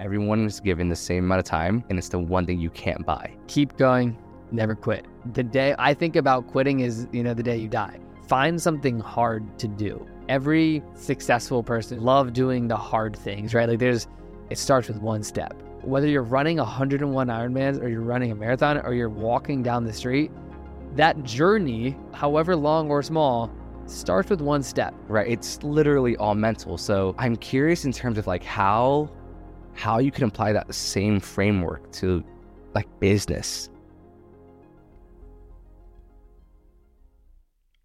everyone is given the same amount of time, and it's the one thing you can't buy. Keep going, never quit. The day I think about quitting is, you know, the day you die. Find something hard to do. Every successful person love doing the hard things, right? Like there's it starts with one step. Whether you're running 101 Ironmans or you're running a marathon or you're walking down the street, that journey, however long or small, starts with one step. Right. It's literally all mental. So I'm curious in terms of like how how you can apply that same framework to like business.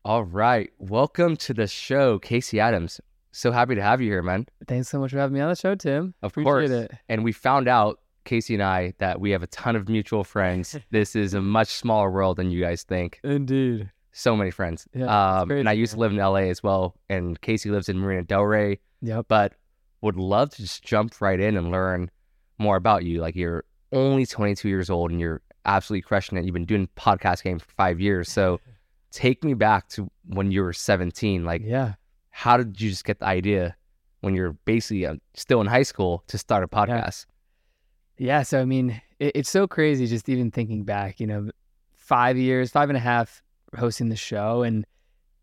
All right. Welcome to the show, Casey Adams. So happy to have you here, man. Thanks so much for having me on the show, Tim. Of Appreciate course. it. And we found out, Casey and I, that we have a ton of mutual friends. this is a much smaller world than you guys think. Indeed. So many friends. Yeah, um, and I used to live in LA as well. And Casey lives in Marina Del Rey. Yep. but would love to just jump right in and learn more about you. Like you're only 22 years old and you're absolutely crushing it. You've been doing podcast game for five years. So take me back to when you were 17. Like, Yeah. how did you just get the idea when you're basically uh, still in high school to start a podcast? Yeah. So, I mean, it, it's so crazy just even thinking back, you know, five years, five and a half hosting the show and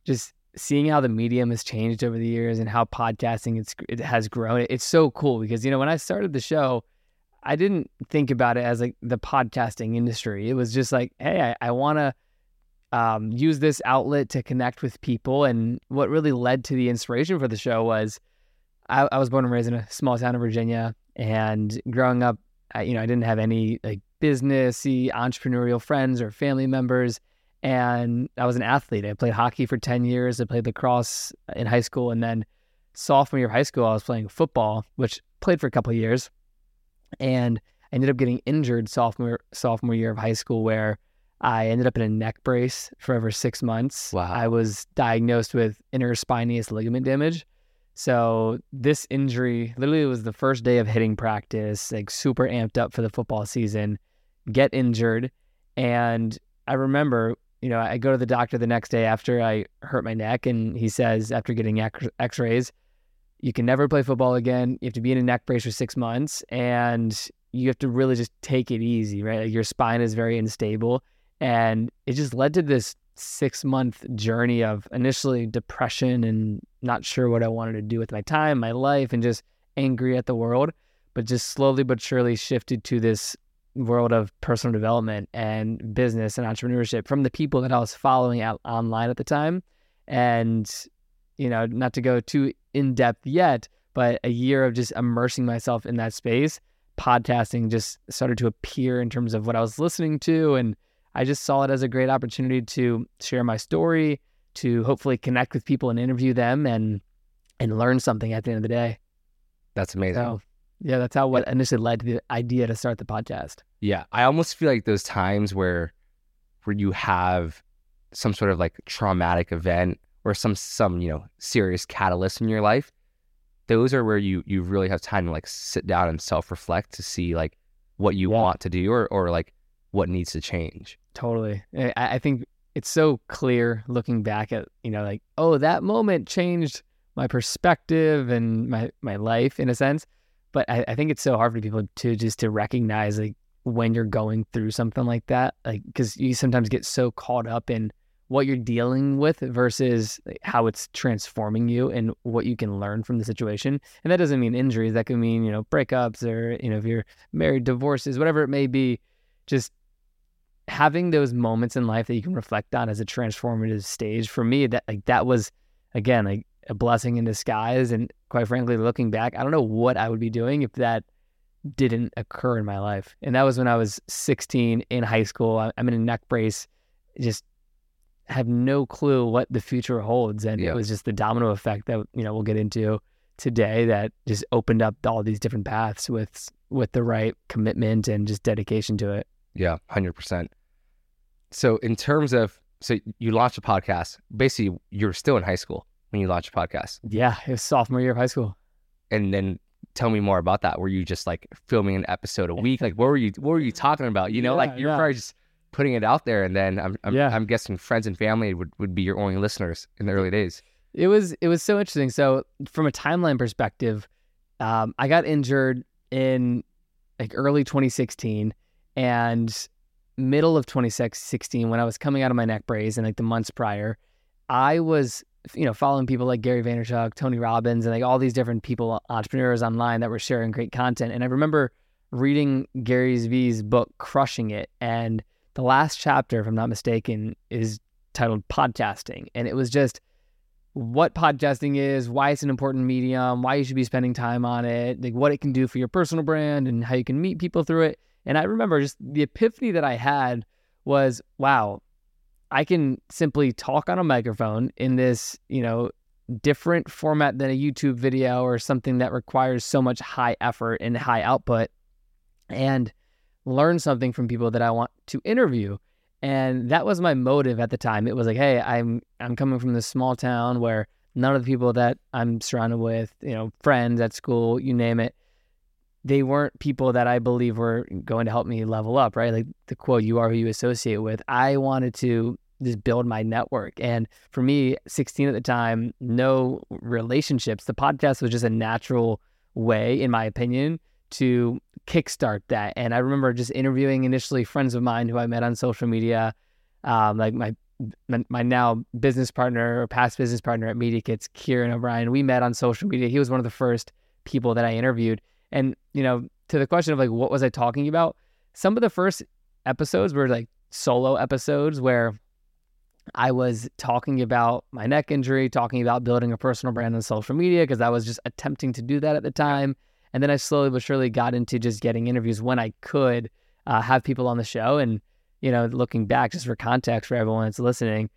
just seeing how the medium has changed over the years and how podcasting it has grown. It's so cool because, you know, when I started the show, I didn't think about it as like the podcasting industry. It was just like, hey, I, I want to um, use this outlet to connect with people. And what really led to the inspiration for the show was I, I was born and raised in a small town in Virginia, and growing up, I, you know, I didn't have any like businessy entrepreneurial friends or family members. And I was an athlete. I played hockey for 10 years. I played lacrosse in high school. And then sophomore year of high school, I was playing football, which played for a couple of years. And I ended up getting injured sophomore sophomore year of high school where I ended up in a neck brace for over six months. Wow. I was diagnosed with interspinous ligament damage. So this injury literally was the first day of hitting practice, like super amped up for the football season, get injured. And I remember, you know, I go to the doctor the next day after I hurt my neck, and he says, after getting x rays, you can never play football again. You have to be in a neck brace for six months, and you have to really just take it easy, right? Like your spine is very unstable. And it just led to this six month journey of initially depression and not sure what I wanted to do with my time, my life, and just angry at the world, but just slowly but surely shifted to this world of personal development and business and entrepreneurship from the people that I was following out online at the time. And, you know, not to go too in depth yet, but a year of just immersing myself in that space, podcasting just started to appear in terms of what I was listening to. And I just saw it as a great opportunity to share my story, to hopefully connect with people and interview them and and learn something at the end of the day. That's amazing. So yeah, that's how what initially led to the idea to start the podcast. Yeah, I almost feel like those times where where you have some sort of like traumatic event or some some you know serious catalyst in your life, those are where you you really have time to like sit down and self reflect to see like what you Yeah. want to do or or like what needs to change. Totally. Eh, I, I think it's so clear looking back at, you know, like, oh, that moment changed my perspective and my, my life in a sense. But I, I think it's so hard for people to just to recognize like when you're going through something like that. Like, cause you sometimes get so caught up in what you're dealing with versus how it's transforming you and what you can learn from the situation. And that doesn't mean injuries. That could mean, you know, breakups or, you know, if you're married, divorces, whatever it may be, just having those moments in life that you can reflect on as a transformative stage for me that like that was again like a blessing in disguise and quite frankly looking back i don't know what i would be doing if that didn't occur in my life and that was when i was 16 in high school i'm in a neck brace just have no clue what the future holds and Yeah. it was just the domino effect that you know we'll get into today that just opened up all these different paths with with the right commitment and just dedication to it Yeah, hundred percent. So in terms of so you launched a podcast. Basically, you're still in high school when you launched a podcast, yeah it was sophomore year of high school and then tell me more about that. Were you just like filming an episode a week? Like what were you what were you talking about? You know, like you're yeah. probably just putting it out there, and then I'm I'm, Yeah. I'm guessing friends and family would, would be your only listeners in the early days. It was it was so interesting. So from a timeline perspective, um, I got injured in like early 2016 and middle of 2016 when I was coming out of my neck brace and like the months prior, I was you know following people like Gary Vaynerchuk, Tony Robbins, and like all these different people, entrepreneurs online that were sharing great content. And I remember reading Gary's V's book, Crushing It, and the last chapter, if I'm not mistaken, is titled Podcasting, and it was just what podcasting is, why it's an important medium, why you should be spending time on it, like what it can do for your personal brand, and how you can meet people through it. And I remember just the epiphany that I had was, wow, I can simply talk on a microphone in this, you know, different format than a YouTube video or something that requires so much high effort and high output and learn something from people that I want to interview. And that was my motive at the time. It was like, hey, I'm I'm coming from this small town where none of the people that I'm surrounded with, you know, friends at school, you name it, they weren't people that I believe were going to help me level up, right? Like the quote, you are who you associate with. I wanted to just build my network. And for me, 16 at the time, no relationships. The podcast was just a natural way, in my opinion, to kickstart that. And I remember just interviewing initially friends of mine who I met on social media, um, like my my now business partner or past business partner at Media Kits, Kieran O'Brien. We met on social media. He was one of the first people that I interviewed. And, you know, to the question of like, what was I talking about? Some of the first episodes were like solo episodes where I was talking about my neck injury, talking about building a personal brand on social media because I was just attempting to do that at the time. And then I slowly but surely got into just getting interviews when I could uh, have people on the show. And, you know, looking back, just for context for everyone that's listening,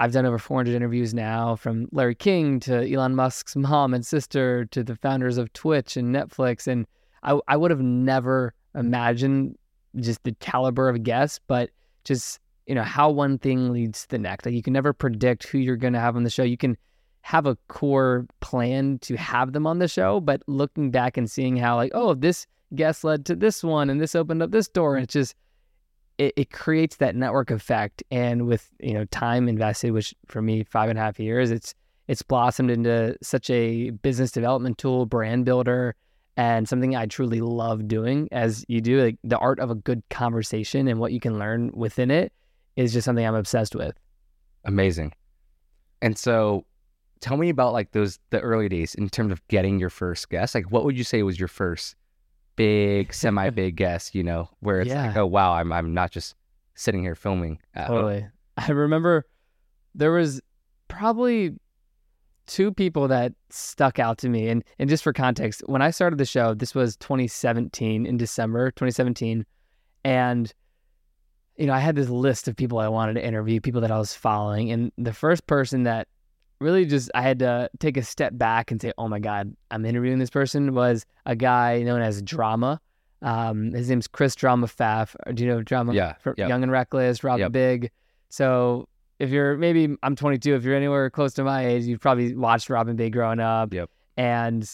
I've done over 400 interviews now from Larry King to Elon Musk's mom and sister to the founders of Twitch and Netflix. And I, I would have never imagined just the caliber of guests, but just, you know, how one thing leads to the next. Like you can never predict who you're going to have on the show. You can have a core plan to have them on the show, but looking back and seeing how, like, oh, this guest led to this one and this opened up this door, and it's just, it, it creates that network effect. And with you know time invested, which for me five and a half years, it's it's blossomed into such a business development tool, brand builder, and something I truly love doing. As you do, like the art of a good conversation and what you can learn within it is just something I'm obsessed with. Amazing. And so tell me about like those the early days in terms of getting your first guest. Like what would you say was your first big, semi big guest, you know, where it's Yeah. like, oh wow, I'm I'm not just sitting here filming. Totally. I remember there was probably two people that stuck out to me. And and just for context, when I started the show, this was 2017 in December 2017, and you know I had this list of people I wanted to interview, people that I was following, and the first person that really just I had to take a step back and say, "Oh my God, I'm interviewing this person." Was a guy known as Drama. Um, his name's Chris Drama Pfaff. Do you know Drama? Yeah, From yep. Young and Reckless, Rob Yep. Big. So if you're maybe I'm 22, if you're anywhere close to my age, you've probably watched Rob and Big growing up. Yep. And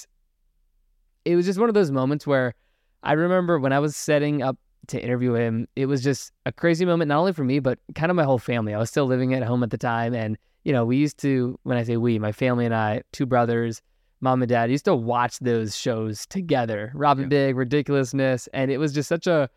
it was just one of those moments where I remember when I was setting up to interview him, it was just a crazy moment, not only for me, but kind of my whole family. I was still living at home at the time. And, you know, we used to, when I say we, my family and I, two brothers, mom and dad, used to watch those shows together Rob and Yeah. Big, Ridiculousness. And it was just such a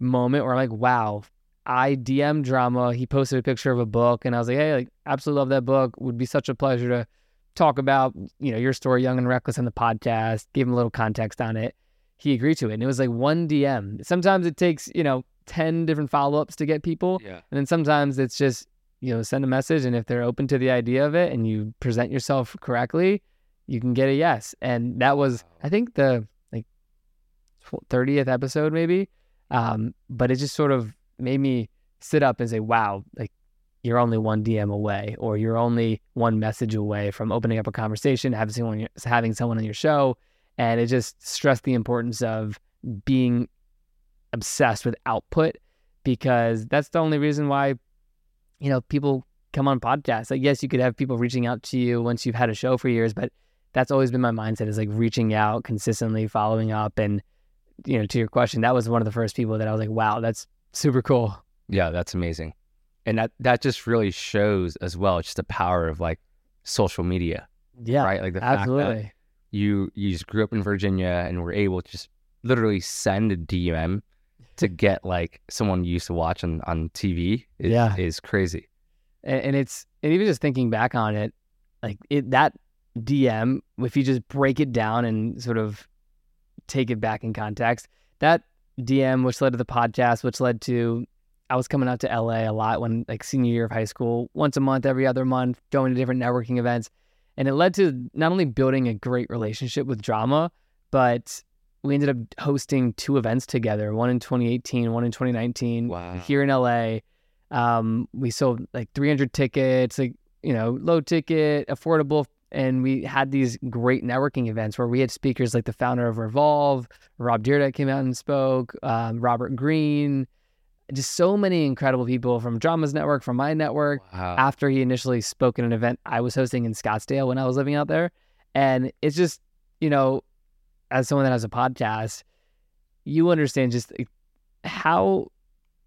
moment where I'm like, wow, I DM drama. He posted a picture of a book, and I was like, hey, like, absolutely love that book. Would be such a pleasure to talk about, you know, your story, Young and Reckless, on the podcast. Give him a little context on it. He agreed to it, and it was like one DM. Sometimes it takes, you know, ten different follow ups to get people, Yeah. and then sometimes it's just, you know, send a message, and if they're open to the idea of it, and you present yourself correctly, you can get a yes. And that was, I think, the like thirtieth episode, maybe. Um, but it just sort of made me sit up and say, wow, like you're only one DM away, or you're only one message away from opening up a conversation, having someone, having someone on your show. And it just stressed the importance of being obsessed with output because that's the only reason why, you know, people come on podcasts. Like, yes, you could have people reaching out to you once you've had a show for years, but that's always been my mindset is like reaching out consistently, following up. And, you know, to your question, that was one of the first people that I was like, wow, that's super cool. Yeah, that's amazing. And that that just really shows as well just the power of like social media, Yeah, right? Like the fact that absolutely. you you just grew up in Virginia and were able to just literally send a DM to get like someone you used to watch on, on TV is, Yeah. is crazy. and, and it's and even just thinking back on it, like it that DM, if you just break it down and sort of take it back in context, that DM, which led to the podcast, which led to I was coming out to LA a lot when like senior year of high school, once a month, every other month, going to different networking events. And it led to not only building a great relationship with drama, but we ended up hosting two events together, one in 2018, one in 2019 Wow. here in LA. Um, we sold like 300 tickets, like, you know, low ticket, affordable. And we had these great networking events where we had speakers like the founder of Revolve, Rob Dyrdek came out and spoke, um, Robert Green, just so many incredible people from Dramas Network, from my network Wow. after he initially spoke at an event I was hosting in Scottsdale when I was living out there. And it's just, you know, as someone that has a podcast, you understand just how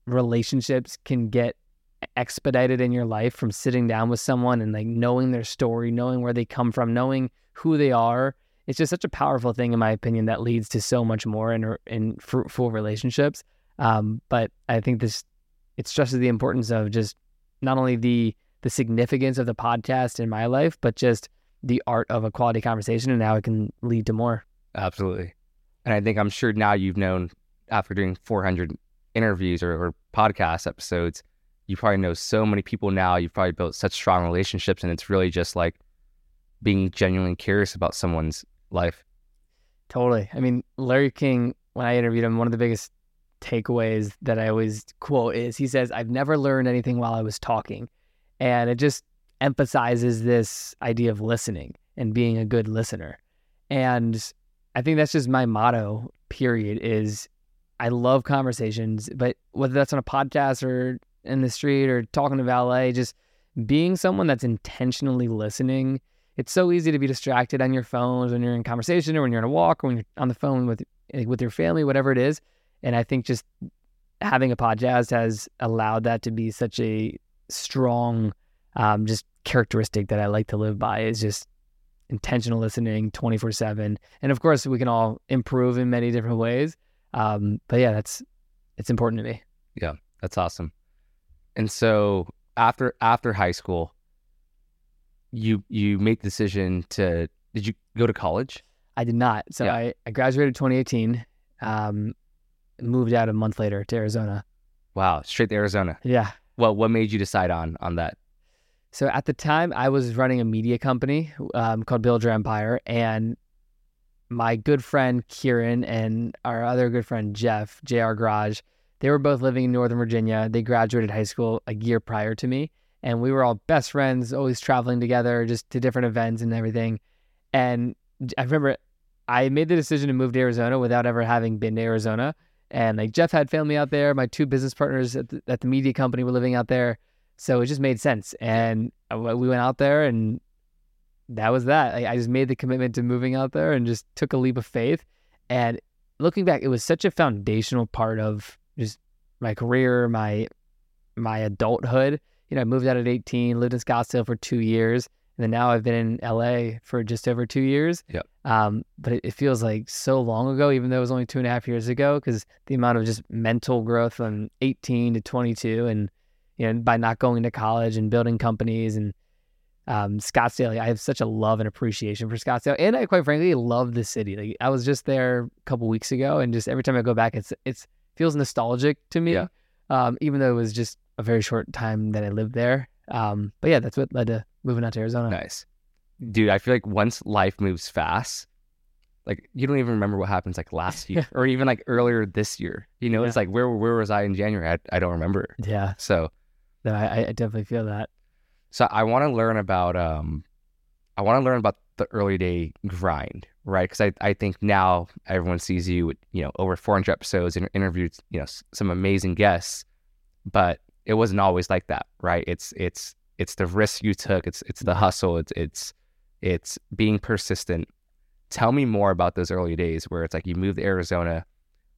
relationships can get expedited in your life from sitting down with someone and like knowing their story, knowing where they come from, knowing who they are. It's just such a powerful thing, in my opinion, that leads to so much more in in fruitful relationships. Um, but I think this it stresses the importance of just not only the the significance of the podcast in my life, but just the art of a quality conversation and how it can lead to more. Absolutely. And I think I'm sure now you've known after doing 400 interviews or, or podcast episodes, you probably know so many people now. You've probably built such strong relationships, and it's really just like being genuinely curious about someone's life. Totally. I mean, Larry King, when I interviewed him, one of the biggest takeaways that I always quote is he says, I've never learned anything while I was talking. And it just emphasizes this idea of listening and being a good listener. And I think that's just my motto, period, is I love conversations, but whether that's on a podcast or in the street or talking to valet, just being someone that's intentionally listening it's so easy to be distracted on your phones when you're in conversation or when you're on a walk or when you're on the phone with eh, with your family, whatever it is. And I think just having a podcast has allowed that to be such a strong um, just characteristic that I like to live by is just intentional listening 24 7. And of course, we can all improve in many different ways. Um, but yeah, that's it's important to me. Yeah, that's awesome. And so after after high school, you you made the decision to did you go to college? I did not. So Yeah. I, I graduated 2018, um, moved out a month later to Arizona. Wow, straight to Arizona. Yeah. Well, what made you decide on on that? So at the time, I was running a media company um, called Build Your Empire, and my good friend Kieran and our other good friend Jeff, JR Garage, they were both living in Northern Virginia. They graduated high school a year prior to me, and we were all best friends, always traveling together, just to different events and everything. And I remember I made the decision to move to Arizona without ever having been to Arizona. And like Jeff had family out there, my two business partners at the, at the media company were living out there. So it just made sense. And we went out there and that was that. I I just made the commitment to moving out there and just took a leap of faith. And looking back, it was such a foundational part of just my career, my my adulthood. You know, I moved out at 18, lived in Scottsdale for two years, and then now I've been in LA for just over two years. Yep. Um, but it, it feels like so long ago, even though it was only two and a half years ago, because the amount of just mental growth from 18 to 22, and you know, by not going to college and building companies and um, Scottsdale, I have such a love and appreciation for Scottsdale, and I quite frankly love the city. Like I was just there a couple weeks ago, and just every time I go back, it's it's feels nostalgic to me. Yeah. Um, even though it was just a very short time that I lived there. Um, but yeah, that's what led to moving out to Arizona. Nice. Dude, I feel like once life moves fast, like you don't even remember what happens like last year or even like earlier this year. You know, it's like where where was I in January? I, I don't remember. Yeah, So no, I, I definitely feel that. so I want to learn about um I want to learn about the early day grind, right? Because I, I think now everyone sees you with you know over 400 episodes and interviewed you know some amazing guests, but it wasn't always like that, right? It's it's it's the risk you took. It's it's the hustle. It's it's it's being persistent. Tell me more about those early days where it's like you moved to Arizona.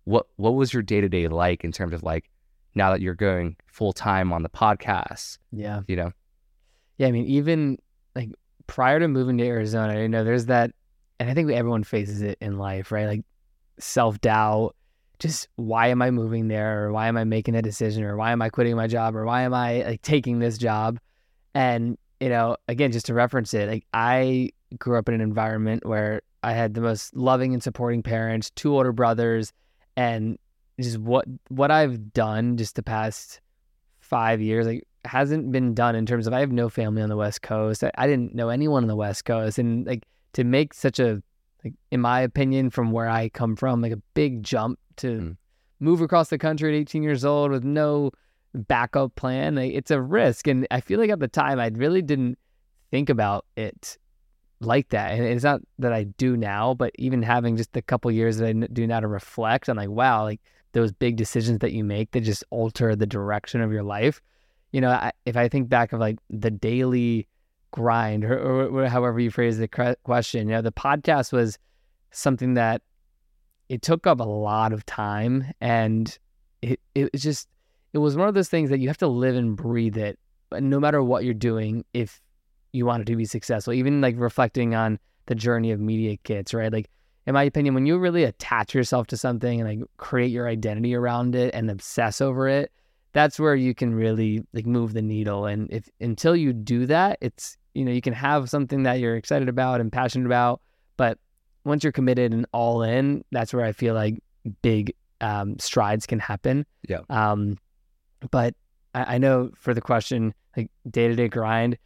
What what was your day to day like in terms of like now that you're going full time on the podcast? Yeah. You know, Yeah, I mean, even like prior to moving to Arizona, you know, there's that, and I think everyone faces it in life, right? Like self doubt, just why am I moving there, or why am I making a decision, or why am I quitting my job, or why am I like taking this job? And you know, again, just to reference it, like I grew up in an environment where I had the most loving and supporting parents, two older brothers, and just what what I've done just the past five years, like hasn't been done in terms of I have no family on the West Coast. I, I didn't know anyone on the West Coast, and like to make such a like in my opinion, from where I come from, like a big jump to mm. move across the country at 18 years old with no backup plan. Like, it's a risk, and I feel like at the time I really didn't think about it like that. And it's not that I do now, but even having just a couple years that I do now to reflect, I'm like, wow, like those big decisions that you make that just alter the direction of your life. You know, I, if I think back of like the daily grind or, or, however you phrase the question, you know, the podcast was something that it took up a lot of time and it, it was just, it was one of those things that you have to live and breathe it no matter what you're doing if you want it to be successful. Even like reflecting on the journey of media kits, right? Like in my opinion, when you really attach yourself to something and like create your identity around it and obsess over it, that's where you can really like move the needle. And if until you do that, it's you know, you can have something that you're excited about and passionate about, but once you're committed and all in, that's where I feel like big um, strides can happen. Yeah. Um, but I, I know for the question, like day to day grind,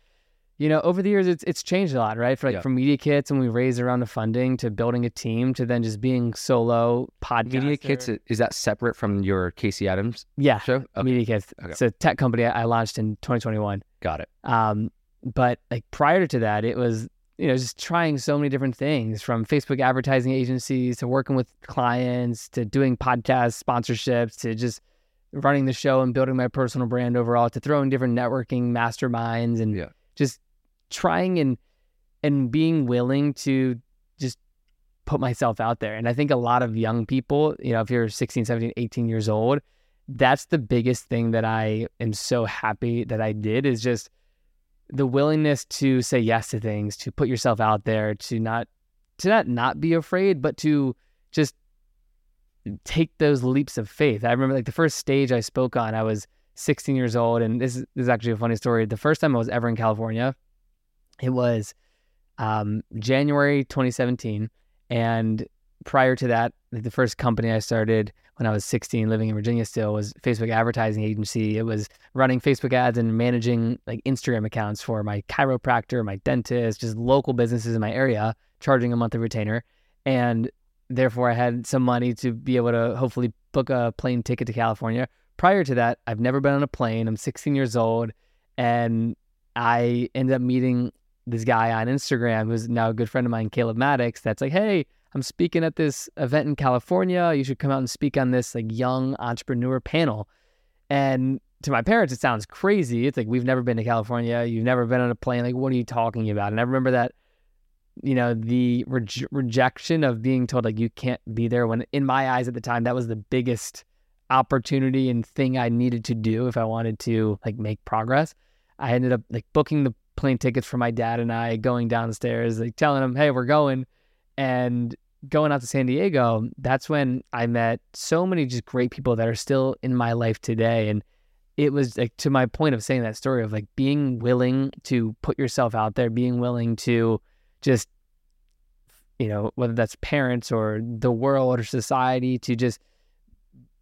you know, over the years, it's it's changed a lot, right? For like yeah. from media kits and we raised around the funding to building a team to then just being solo podcast. Media kits is that separate from your Casey Adams? Yeah, show. Okay. Media kits. Okay. It's a tech company I launched in 2021. Got it. Um, but like prior to that, it was you know just trying so many different things from Facebook advertising agencies to working with clients to doing podcast sponsorships to just running the show and building my personal brand overall to throwing different networking masterminds and yeah. just trying and and being willing to just put myself out there. And I think a lot of young people, you know, if you're 16, 17, 18 years old, that's the biggest thing that I am so happy that I did is just the willingness to say yes to things, to put yourself out there, to not to not not be afraid, but to just take those leaps of faith. I remember like the first stage I spoke on, I was 16 years old, and this is, this is actually a funny story. The first time I was ever in California, it was um, January 2017. And prior to that, the first company I started when I was 16, living in Virginia still, was Facebook advertising agency. It was running Facebook ads and managing like Instagram accounts for my chiropractor, my dentist, just local businesses in my area, charging a monthly retainer. And therefore, I had some money to be able to hopefully book a plane ticket to California. Prior to that, I've never been on a plane. I'm 16 years old, and I ended up meeting this guy on Instagram who's now a good friend of mine, Caleb Maddox, that's like, hey, I'm speaking at this event in California. You should come out and speak on this like young entrepreneur panel. And to my parents, it sounds crazy. It's like we've never been to California. You've never been on a plane. Like, what are you talking about? And I remember that, you know, the re- rejection of being told like you can't be there. When in my eyes at the time, that was the biggest opportunity and thing I needed to do if I wanted to like make progress. I ended up like booking the plane tickets for my dad and I going downstairs, like telling him, hey, we're going. And going out to San Diego, that's when I met so many just great people that are still in my life today. And it was like to my point of saying that story of like being willing to put yourself out there, being willing to just, you know, whether that's parents or the world or society to just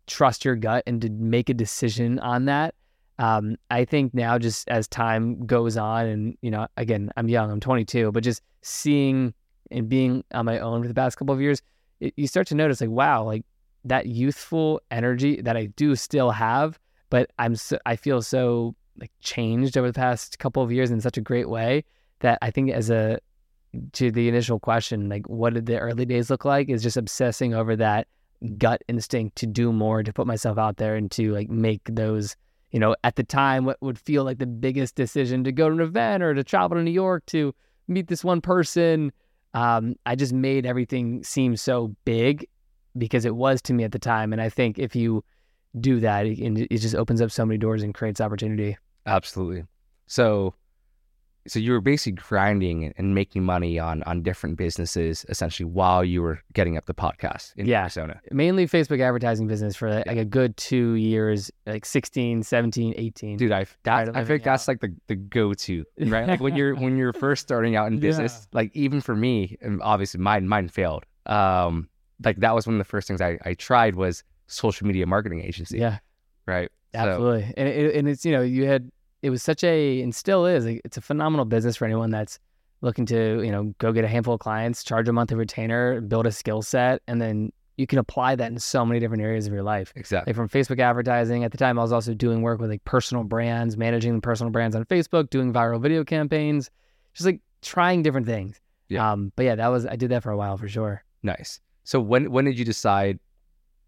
trust your gut and to make a decision on that um, I think now just as time goes on, and you know, again, I'm young, I'm 22, but just seeing and being on my own for the past couple of years, it, you start to notice like, wow, like that youthful energy that I do still have, but I'm so, I feel so like changed over the past couple of years in such a great way that I think as a to the initial question, like what did the early days look like, is just obsessing over that gut instinct to do more, to put myself out there, and to like make those you know, at the time, what would feel like the biggest decision to go to an event or to travel to New York to meet this one person. Um, I just made everything seem so big because it was to me at the time. And I think if you do that, it, it just opens up so many doors and creates opportunity. Absolutely. So so you were basically grinding and making money on on different businesses essentially while you were getting up the podcast in Yeah. Arizona. Mainly Facebook advertising business for like, a good two years, like 16, 17, 18. Dude, I that, I think that's like the, the go to right. Like when you're when you're first starting out in business, like even for me, and obviously mine mine failed. Um, like that was one of the first things I, I tried was social media marketing agency. Yeah, Right. So, absolutely. And it, and it's you know you had it was such a and still is it's a phenomenal business for anyone that's looking to you know go get a handful of clients, charge a monthly retainer, build a skill set, and then you can apply that in so many different areas of your life. exactly. Like from Facebook advertising. At the time, I was also doing work with like personal brands, managing the personal brands on Facebook, doing viral video campaigns, just like trying different things. Yeah. Um, but yeah, that was I did that for a while for sure. Nice. So when when did you decide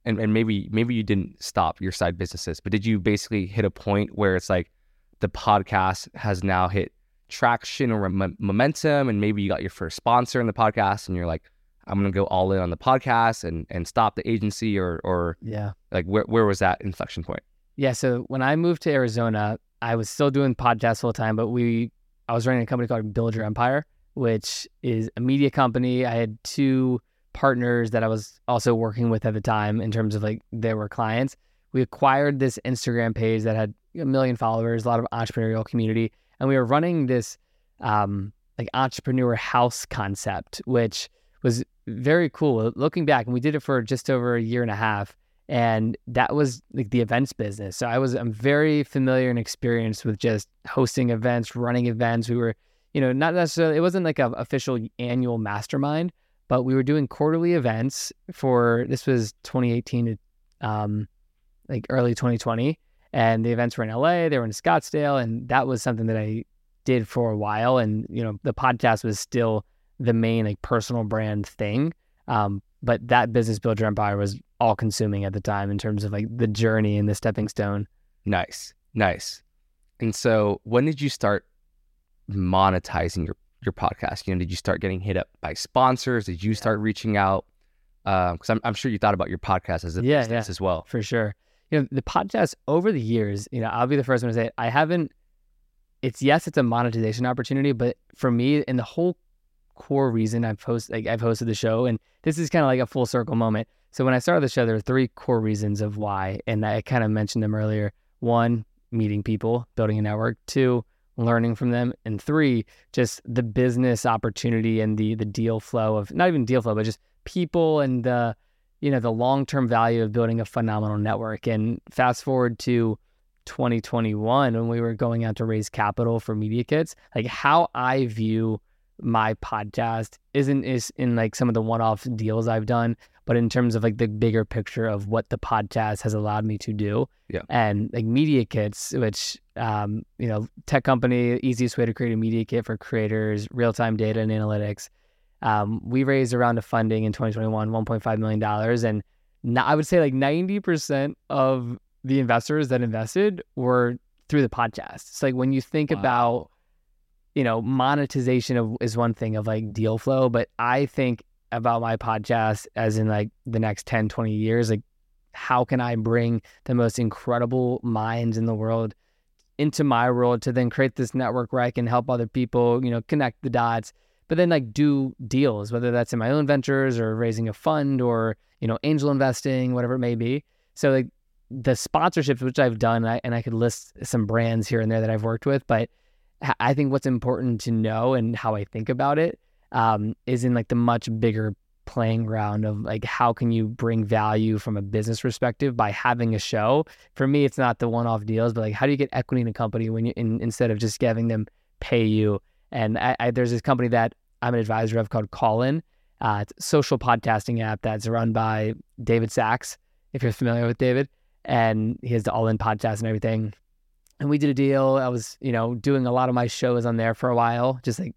and, and maybe maybe you didn't stop your side businesses, but did you basically hit a point where it's like the podcast has now hit traction or mom- momentum and maybe you got your first sponsor in the podcast and you're like I'm going to go all in on the podcast and and stop the agency or or Yeah. like where where was that inflection point? Yeah. So when I moved to Arizona, I was still doing podcasts full time, but we I was running a company called Build Your Empire, which is a media company. I had two partners that I was also working with at the time in terms of like they were clients. We acquired this Instagram page that had a million followers, a lot of entrepreneurial community, and we were running this um, like entrepreneur house concept, which was very cool. Looking back, and we did it for just over a year and a half and that was like the events business. So I was I'm very familiar and experienced with just hosting events, running events. We were, you know, not necessarily it wasn't like an official annual mastermind, but we were doing quarterly events for this was 2018 to um like early 2020 and the events were in LA, they were in Scottsdale and that was something that I did for a while and you know, the podcast was still the main like personal brand thing. Um, but that business Build Your Empire was all consuming at the time in terms of like the journey and the stepping stone. Nice. Nice. And so when did you start monetizing your your podcast? You know, did you start getting hit up by sponsors? Did you start reaching out? Because I'm, I'm sure you thought about your podcast as a Yeah, business as well. for sure. You know, the podcast over the years, you know, I'll be the first one to say it, I haven't. It's yes, it's a monetization opportunity, but for me, and the whole core reason I've hosted, like I've hosted the show, and this is kind of like a full circle moment. So when I started the show, there were three core reasons of why, and I kind of mentioned them earlier. One, meeting people, building a network. Two, learning from them, and three, just the business opportunity and the the deal flow of not even deal flow, but just people and the you know the long-term value of building a phenomenal network and fast forward to 2021 when we were going out to raise capital for media kits like how i view my podcast isn't is in like some of the one-off deals i've done but in terms of like the bigger picture of what the podcast has allowed me to do Yeah. and like media kits which um you know tech company easiest way to create a media kit for creators real-time data and analytics um, we raised around a round of funding in 2021, 1.5 million dollars, and I would say like 90 percent of the investors that invested were through the podcast. It's like when you think about, you know, monetization of is one thing of like deal flow, but I think about my podcast as in like the next 10, 20 years, like how can I bring the most incredible minds in the world into my world to then create this network where I can help other people, you know, connect the dots but then like do deals, whether that's in my own ventures or raising a fund or you know angel investing, whatever it may be. So like the sponsorships which I've done, I, and I could list some brands here and there that I've worked with, but I think what's important to know and how I think about it um, is in like the much bigger playing ground of like how can you bring value from a business perspective by having a show. For me, it's not the one-off deals, but like how do you get equity in a company when you in, instead of just having them pay you and I, I, there's this company that I'm an advisor of called Callin. Uh, it's a social podcasting app that's run by David Sacks, if you're familiar with David. And he has the All In podcast and everything. And we did a deal. I was, you know, doing a lot of my shows on there for a while, just like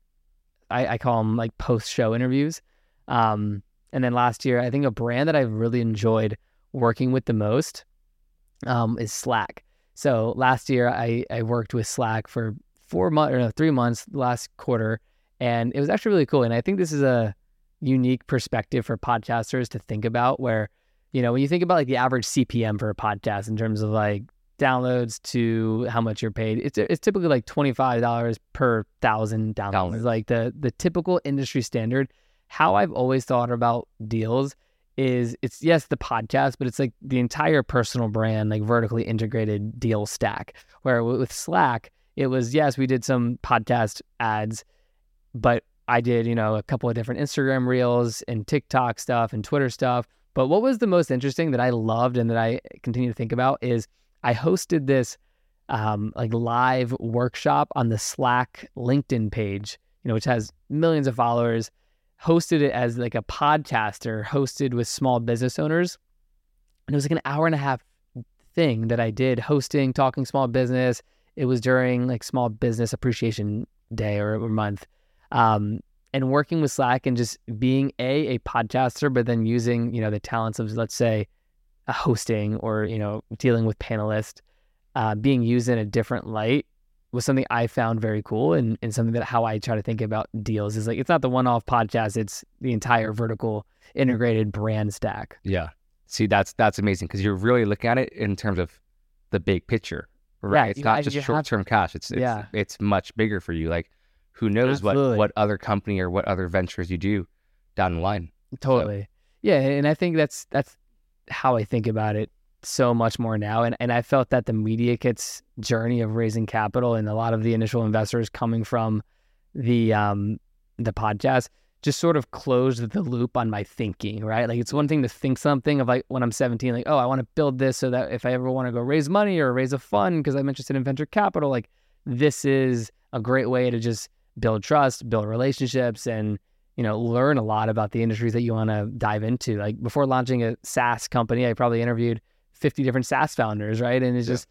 I, I call them like post show interviews. Um, and then last year, I think a brand that I've really enjoyed working with the most um, is Slack. So last year, I, I worked with Slack for four months or no, three months last quarter, and it was actually really cool. And I think this is a unique perspective for podcasters to think about, where you know when you think about like the average CPM for a podcast in terms of like downloads to how much you're paid. It's it's typically like twenty five dollars per thousand downloads, Downloads. like the the typical industry standard. How I've always thought about deals is it's yes the podcast, but it's like the entire personal brand, like vertically integrated deal stack. Where with Slack, it was yes we did some podcast ads, but I did you know a couple of different Instagram reels and TikTok stuff and Twitter stuff. But what was the most interesting that I loved and that I continue to think about is I hosted this um, like live workshop on the Slack LinkedIn page, you know, which has millions of followers. Hosted it as like a podcaster, hosted with small business owners, and it was like an hour and a half thing that I did hosting, talking small business. It was during like Small Business Appreciation Day or, or month, um, and working with Slack and just being a a podcaster, but then using you know the talents of let's say hosting or you know dealing with panelists, uh, being used in a different light was something I found very cool and, and something that how I try to think about deals is like it's not the one off podcast, it's the entire vertical integrated brand stack. Yeah. See, that's that's amazing because you're really looking at it in terms of the big picture, right? Yeah, it's not just short term cash. It's, it's Yeah. it's much bigger for you. Like, who knows what Absolutely. what other company or what other ventures you do down the line? Totally. Yeah, and I think that's that's how I think about it so much more now. And and I felt that the media kits journey of raising capital and a lot of the initial investors coming from the um the podcast just sort of closed the loop on my thinking, right? Like it's one thing to think something of like when I'm 17, like, oh, I want to build this so that if I ever want to go raise money or raise a fund because I'm interested in venture capital, like this is a great way to just build trust, build relationships, and you know, learn a lot about the industries that you want to dive into. Like before launching a SaaS company, I probably interviewed 50 different SaaS founders, right? And it's Yeah. just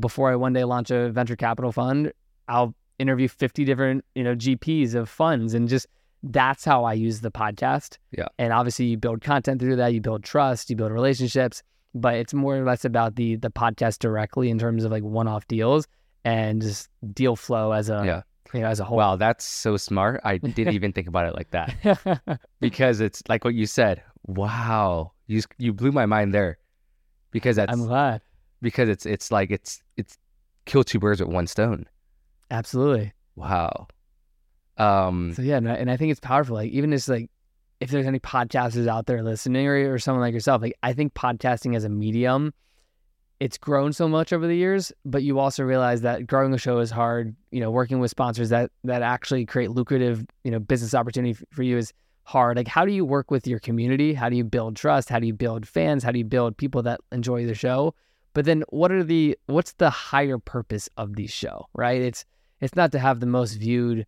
before I one day launch a venture capital fund, I'll interview 50 different, you know, GPs of funds and just that's how I use the podcast. Yeah. And obviously you build content through that, you build trust, you build relationships, but it's more or less about the the podcast directly in terms of like one-off deals and just deal flow as a Yeah. you know, as a whole. Wow, that's so smart. I didn't even think about it like that because it's like what you said. Wow, you you blew my mind there because that's I'm glad. because it's it's like it's it's kill two birds with one stone. Absolutely. Wow. Um. So yeah, and I, and I think it's powerful. Like even just like if there's any podcasters out there listening or, or someone like yourself, like I think podcasting as a medium, it's grown so much over the years, but you also realize that growing a show is hard. You know, working with sponsors that that actually create lucrative, you know, business opportunity f- for you is hard. Like how do you work with your community? How do you build trust? How do you build fans? How do you build people that enjoy the show? But then what are the what's the higher purpose of the show, right? It's it's not to have the most viewed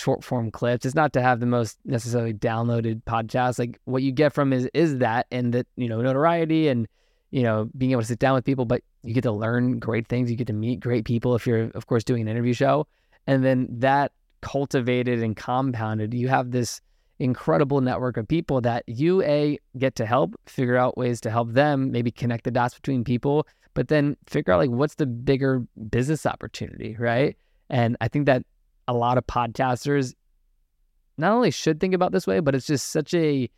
short form clips. It's not to have the most necessarily downloaded podcast. Like what you get from is is that and that, you know, notoriety and you know, being able to sit down with people, but you get to learn great things. You get to meet great people if you're of course doing an interview show. And then that cultivated and compounded, you have this incredible network of people that you a get to help figure out ways to help them maybe connect the dots between people but then figure out like what's the bigger business opportunity right and i think that a lot of podcasters not only should think about this way but it's just such a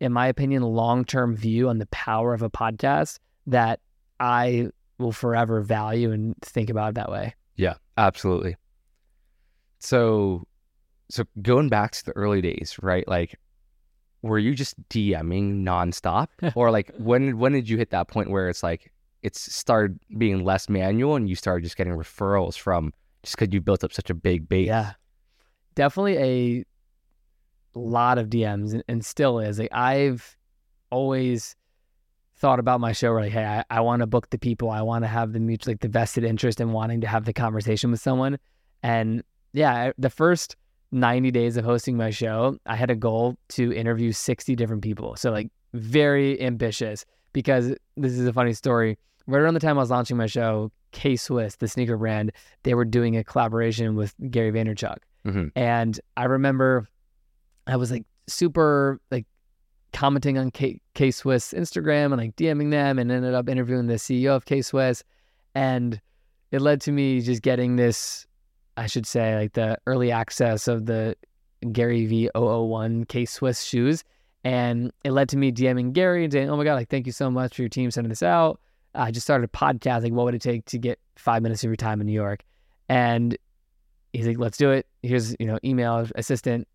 in my opinion long-term view on the power of a podcast that i will forever value and think about it that way Yeah, absolutely. So, so going back to the early days, right? Like, were you just DMing nonstop, or like when when did you hit that point where it's like it's started being less manual and you started just getting referrals from just because you built up such a big base? Yeah, definitely a lot of DMs, and, and still is. Like I've always thought about my show where like, hey, I, I want to book the people, I want to have the mutual, like the vested interest in wanting to have the conversation with someone, and yeah, the first. 90 days of hosting my show, I had a goal to interview 60 different people. So, like, very ambitious because this is a funny story. Right around the time I was launching my show, K Swiss, the sneaker brand, they were doing a collaboration with Gary Vaynerchuk. Mhm. And I remember I was like super like commenting on K K Swiss Instagram and like DMing them and ended up interviewing the CEO of K Swiss. And it led to me just getting this, I should say, like the early access of the Gary V 001 K Swiss shoes. And it led to me DMing Gary and saying, Oh my God, like, thank you so much for your team sending this out. I just started a podcasting. What would it take to get five minutes of your time in New York? And he's like, let's do it. Here's, you know, email assistant.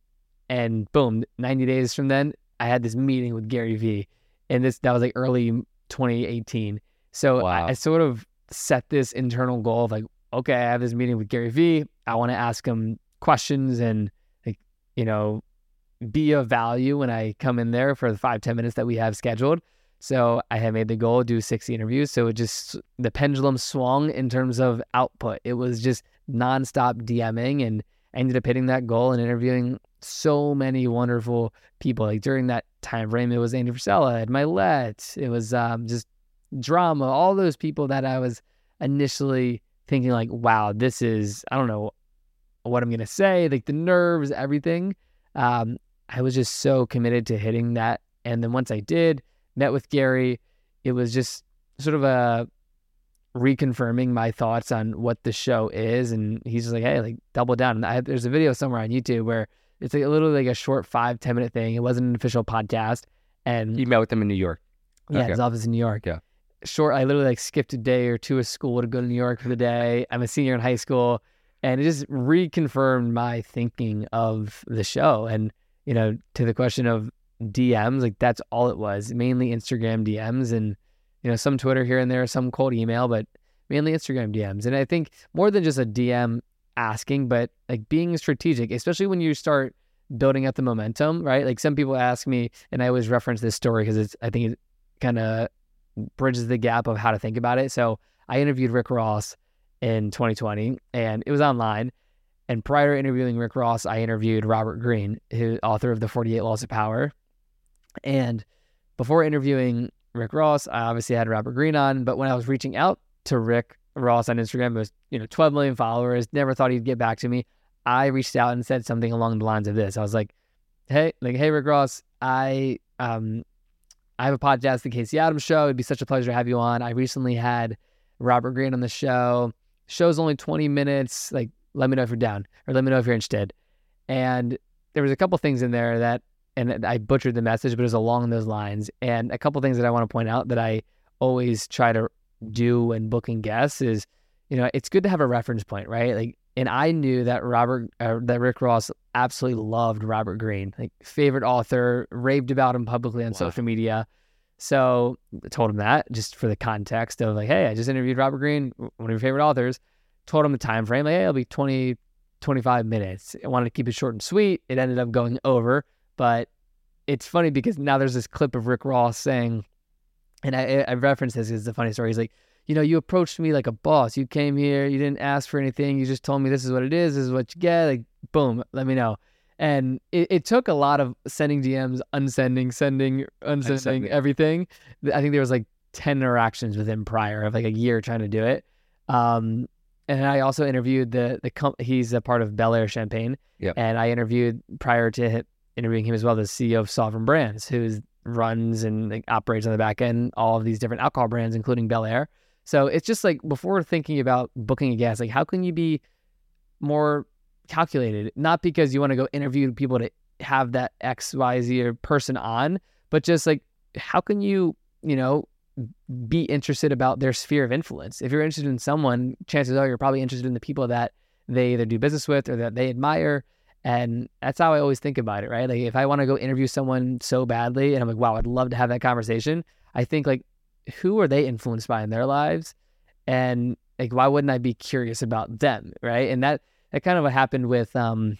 And boom, 90 days from then, I had this meeting with Gary Vee. And this, that was like early 2018. So Wow. I, I sort of set this internal goal of like, okay, I have this meeting with Gary Vee. I want to ask him questions and like, you know, be of value when I come in there for the five ten minutes that we have scheduled. So I had made the goal do 60 interviews. So it just, the pendulum swung in terms of output. It was just nonstop DMing and I ended up hitting that goal and interviewing so many wonderful people. Like during that time frame, it was Andy Frisella, Ed Mylett, it was um, just drama, all those people that I was initially thinking like, wow, this is, I don't know what I'm to say, like the nerves, everything. Um, I was just so committed to hitting that. And then once I did, met with Gary, it was just sort of a reconfirming my thoughts on what the show is. And he's just like, hey, like double down. And I, there's a video somewhere on YouTube where it's like a little like a short five, 10 minute thing. It wasn't an official podcast. And You met with them in New York. yeah, Okay. his office in New York. Yeah. Short. I literally like skipped a day or two of school to go to New York for the day. I'm a senior in high school, and it just reconfirmed my thinking of the show. And you know, to the question of DMs, like that's all it was. Mainly Instagram DMs, and you know, some Twitter here and there, some cold email, but mainly Instagram DMs. And I think more than just a DM asking, but like being strategic, especially when you start building up the momentum, right? Like some people ask me, and I always reference this story because it's I think it kind of bridges the gap of how to think about it. So I interviewed Rick Ross in 2020, and it was online. And prior to interviewing Rick Ross, I interviewed Robert Greene, who author of the 48 Laws of Power. And before interviewing Rick Ross, I obviously had Robert Greene on. But when I was reaching out to Rick Ross on Instagram, it was you know 12 million followers. Never thought he'd get back to me. I reached out and said something along the lines of this. I was like, "Hey, like, hey, Rick Ross, I um, I have a podcast, The Casey Adams Show. It'd be such a pleasure to have you on. I recently had Robert Greene on the show. Show's only 20 minutes. Like, let me know if you're down or let me know if you're interested. And there was a couple things in there that, and I butchered the message, but it was along those lines. And a couple things that I want to point out that I always try to do when booking guests is, you know, it's good to have a reference point, right? Like, and I knew that Robert, uh, that Rick Ross absolutely loved Robert Greene, like favorite author, raved about him publicly on Wow. social media. So I told him that just for the context of like, hey, I just interviewed Robert Greene, one of your favorite authors. Told him the time frame, like, hey, it'll be 20, 25 minutes. I wanted to keep it short and sweet. It ended up going over, but it's funny because now there's this clip of Rick Ross saying, and I, I reference this 'cause it's a funny story. He's like, you know, you approached me like a boss. You came here, you didn't ask for anything. You just told me this is what it is, this is what you get. Like, boom, let me know. And it, it took a lot of sending DMs, unsending, sending, unsending, Unsending. everything. I think there was like 10 interactions with him prior of like a year trying to do it. Um, and I also interviewed the, the, com- he's a part of Belaire Champagne. Yep. And I interviewed prior to interviewing him as well, the CEO of Sovereign Brands, who runs and like, operates on the back end all of these different alcohol brands, including Belaire. So it's just like before thinking about booking a guest, like how can you be more calculated? Not because you want to go interview people to have that X, Y, Z person on, but just like how can you, you know, be interested about their sphere of influence? If you're interested in someone, chances are you're probably interested in the people that they either do business with or that they admire. And that's how I always think about it, right? Like if I want to go interview someone so badly and I'm like, wow, I'd love to have that conversation. I think like, who are they influenced by in their lives? And like, why wouldn't I be curious about them, right? And that that kind of what happened with um,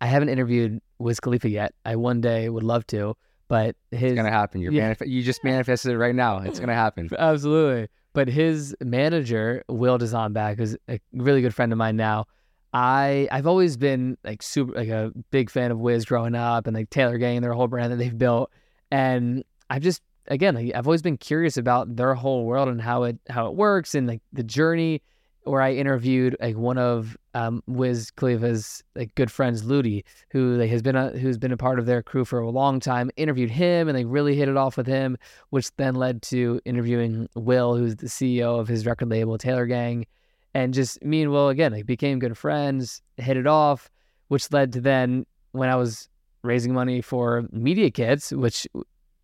I haven't interviewed Wiz Khalifa yet. I one day would love to, but his It's gonna happen. You're Yeah. manif- you just manifested it right now. It's gonna happen. Absolutely. But his manager, Will Dzombak, who's a really good friend of mine now. I I've always been like super like a big fan of Wiz growing up and like Taylor Gang, their whole brand that they've built. And I've just again, like, I've always been curious about their whole world and how it how it works and like the journey where I interviewed like one of um, Wiz Khalifa's like good friends, Ludi, who like, has been a who's been a part of their crew for a long time. Interviewed him and they really hit it off with him, which then led to interviewing Will, who's the CEO of his record label Taylor Gang, and just me and Will again like became good friends, hit it off, which led to then when I was raising money for Media Kits, which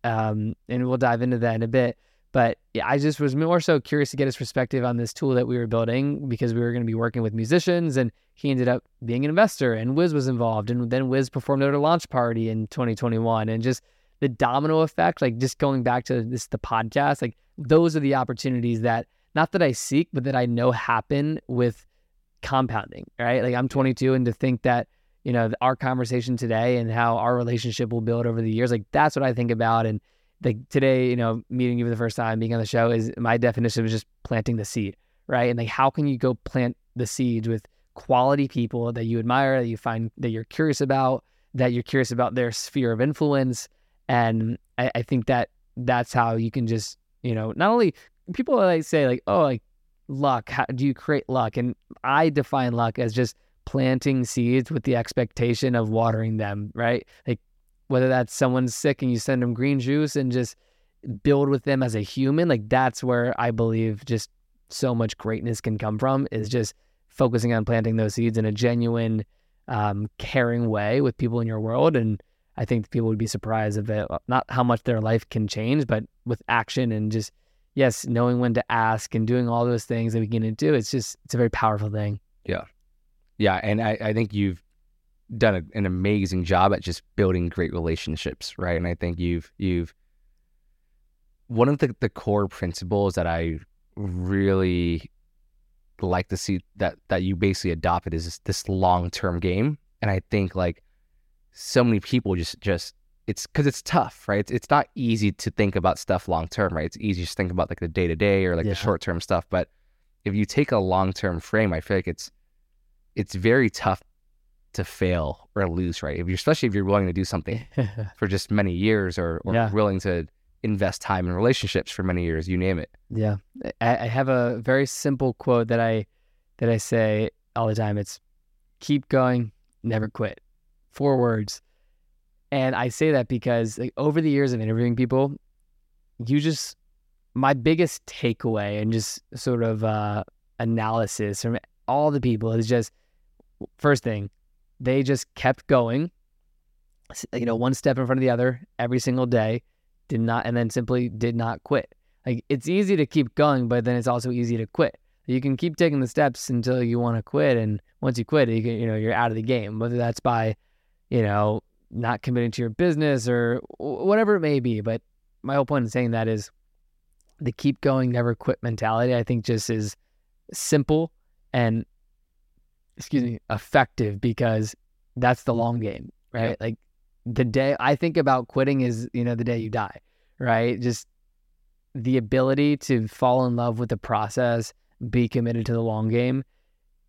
um, and we'll dive into that in a bit. But yeah, I just was more so curious to get his perspective on this tool that we were building because we were going to be working with musicians and he ended up being an investor and Wiz was involved. And then Wiz performed at a launch party in 2021 and just the domino effect, like just going back to this, the podcast, like those are the opportunities that not that I seek, but that I know happen with compounding, right? Like I'm 22 and to think that, you know, our conversation today and how our relationship will build over the years, like that's what I think about. And like today, you know, meeting you for the first time, being on the show is my definition of just planting the seed, right? And like, how can you go plant the seeds with quality people that you admire, that you find that you're curious about, that you're curious about their sphere of influence? And I, I think that that's how you can just, you know, not only people like say like, oh, like luck, how do you create luck? And I define luck as just planting seeds with the expectation of watering them, right? Like whether that's someone's sick and you send them green juice and just build with them as a human, like that's where I believe just so much greatness can come from is just focusing on planting those seeds in a genuine, um, caring way with people in your world. And I think people would be surprised of it, not how much their life can change, but with action and just, yes, knowing when to ask and doing all those things that we can do. It's just, it's a very powerful thing. Yeah. Yeah. And I, I think you've done a, an amazing job at just building great relationships, right? And I think you've you've one of the, the core principles that I really like to see that that you basically adopted is this, this long term game. And I think like so many people just just it's because it's tough, right? It's, it's not easy to think about stuff long term, right? It's easy to think about like the day to day or like yeah. the short term stuff. But if you take a long term frame, I feel like it's it's very tough to fail or lose, right? If you're especially if you're willing to do something for just many years or, or yeah. willing to invest time in relationships for many years, you name it. Yeah. I, I have a very simple quote that I that I say all the time. It's keep going, never quit. Four words. And I say that because like, over the years of interviewing people, you just my biggest takeaway and just sort of uh, analysis from all the people is just first thing, they just kept going, you know, one step in front of the other every single day, did not, and then simply did not quit. Like it's easy to keep going, but then it's also easy to quit. You can keep taking the steps until you want to quit, and once you quit, you can, you know, you're out of the game. Whether that's by, you know, not committing to your business or whatever it may be. But my whole point in saying that is the keep going, never quit mentality. I think just is simple and excuse me, effective because that's the mm-hmm. long game, right? Yep. Like the day I think about quitting is, you know, the day you die, right? Just the ability to fall in love with the process, be committed to the long game,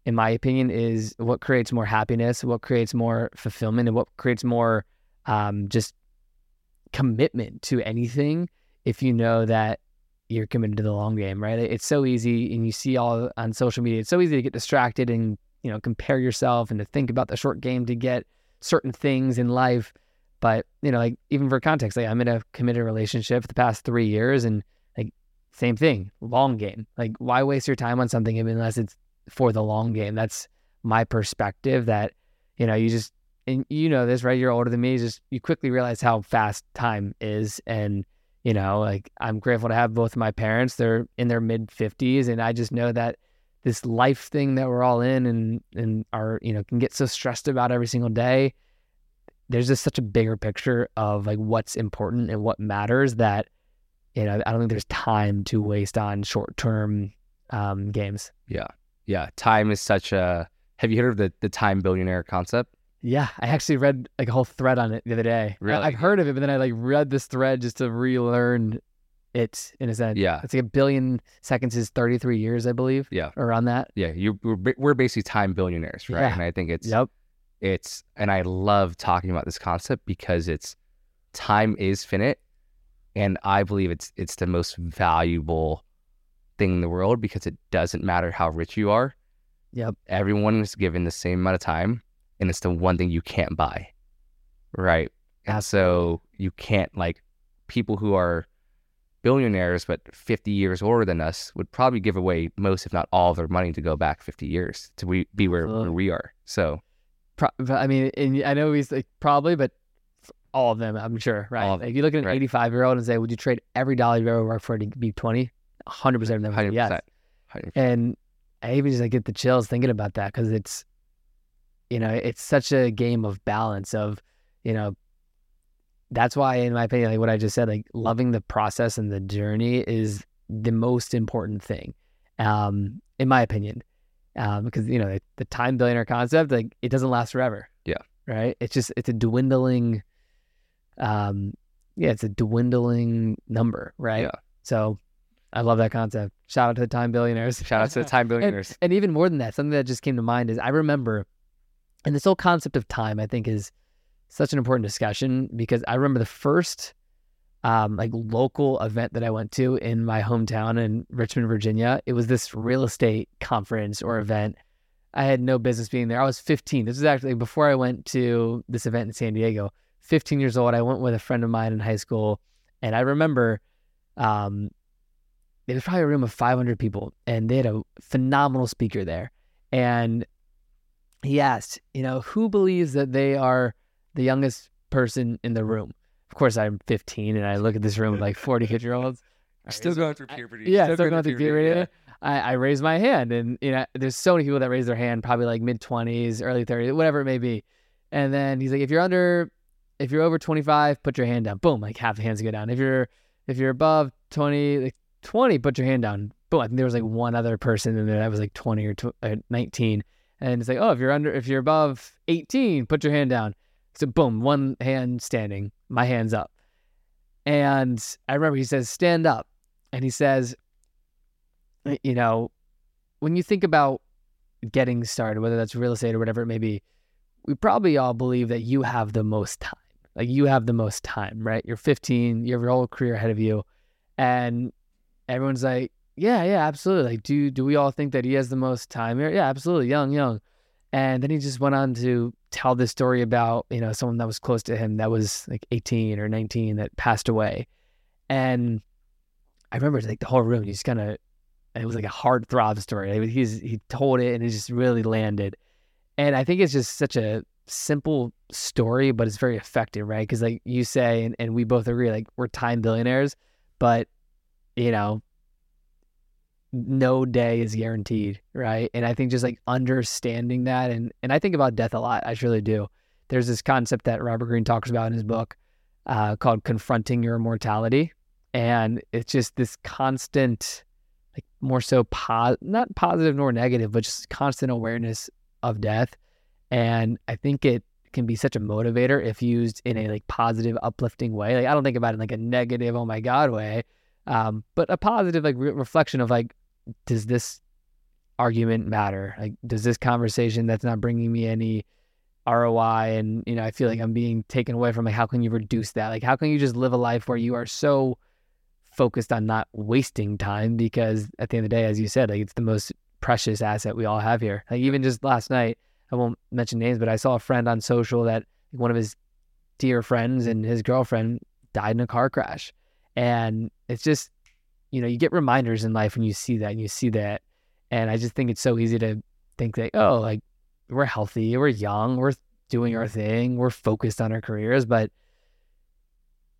in my opinion, is what creates more happiness, what creates more fulfillment, and what creates more um, just commitment to anything if you know that you're committed to the long game, right? It's so easy, and you see all on social media, it's so easy to get distracted and you know, compare yourself and to think about the short game to get certain things in life. But, you know, like even for context, like I'm in a committed relationship for the past three years and like same thing, long game. Like why waste your time on something unless it's for the long game? That's my perspective that, you know, you just and you know this, right? You're older than me, just you quickly realize how fast time is and you know, like I'm grateful to have both of my parents. They're in their mid 50s and I just know that this life thing that we're all in and and are you know can get so stressed about every single day there's just such a bigger picture of like what's important and what matters that you know i don't think there's time to waste on short-term um, games yeah yeah time is such a have you heard of the, the time billionaire concept yeah i actually read like a whole thread on it the other day really? i've heard of it but then i like read this thread just to relearn it in a sense. Yeah, it's like a billion seconds is thirty three years, I believe. Yeah, around that. Yeah, you we're, we're basically time billionaires, right? Yeah. And I think it's yep. It's and I love talking about this concept because it's time is finite, and I believe it's it's the most valuable thing in the world because it doesn't matter how rich you are. Yep, everyone is given the same amount of time, and it's the one thing you can't buy, right? And so you can't like people who are billionaires, but 50 years older than us, would probably give away most, if not all, of their money to go back 50 years to we, be where, where we are. So, Pro- I mean, and I know he's like probably, but all of them, I'm sure, right? Like, if you look at an right. 85 year old and say, would you trade every dollar you've ever worked for to be 20? 100% of them would say 100%. yes. 100%. And I even just like get the chills thinking about that because it's, you know, it's such a game of balance of, you know, that's why, in my opinion, like what I just said, like loving the process and the journey is the most important thing, um, in my opinion, um, because you know the, the time billionaire concept, like it doesn't last forever. Yeah. Right. It's just it's a dwindling, um, yeah, it's a dwindling number, right? Yeah. So, I love that concept. Shout out to the time billionaires. Shout out to the time billionaires. And even more than that, something that just came to mind is I remember, and this whole concept of time, I think, is such an important discussion because I remember the first um, like local event that I went to in my hometown in Richmond, Virginia. It was this real estate conference or event. I had no business being there. I was 15. This was actually before I went to this event in San Diego. 15 years old. I went with a friend of mine in high school, and I remember um, it was probably a room of 500 people, and they had a phenomenal speaker there. And he asked, you know, who believes that they are the youngest person in the room? Of course, I'm 15, and I look at this room with like 40 year olds. Still going through I- puberty. Yeah, still going through puberty, puberty. I, I raise my hand, and you know, there's so many people that raise their hand, probably like mid 20s, early 30s, whatever it may be. And then he's like, if you're under, if you're over 25, put your hand down. Boom, like half the hands go down. If you're, if you're above 20, like 20, put your hand down. Boom. I think there was like one other person in there that was like 20 or, tw- uh 19, and it's like, oh, if you're under, if you're above 18, put your hand down. So boom, one hand standing, my hand's up. And I remember he says, stand up. And he says, you know, when you think about getting started, whether that's real estate or whatever it may be, we probably all believe that you have the most time. Like you have the most time, right? You're 15, you have your whole career ahead of you. And everyone's like, yeah, yeah, absolutely. Like, do do we all think that he has the most time here? Yeah, absolutely. Young, young. And then he just went on to tell this story about, you know, someone that was close to him that was like 18 or 19 that passed away. And I remember like the whole room, he just kind of, it was like a hard throb story. He's, he told it and it just really landed. And I think it's just such a simple story, but it's very effective, right? Because like you say, and, and we both agree, like we're time billionaires, but you know, no day is guaranteed, right? And I think just like understanding that, and and I think about death a lot. I truly do. There's this concept that Robert Greene talks about in his book uh, called confronting your mortality, and it's just this constant, like more so pos not positive nor negative, but just constant awareness of death. And I think it can be such a motivator if used in a like positive, uplifting way. Like I don't think about it in like a negative, oh my god way, um, but a positive like re- reflection of like, does this argument matter? Like, does this conversation that's not bringing me any ROI and you know I feel like I'm being taken away from like how can you reduce that? Like how can you just live a life where you are so focused on not wasting time because at the end of the day, as you said, like it's the most precious asset we all have here. Like even just last night, I won't mention names, but I saw a friend on social that one of his dear friends and his girlfriend died in a car crash. And it's just, you know, you get reminders in life when you see that and you see that. And I just think it's so easy to think that, oh, like we're healthy, we're young, we're doing our thing, we're focused on our careers. But,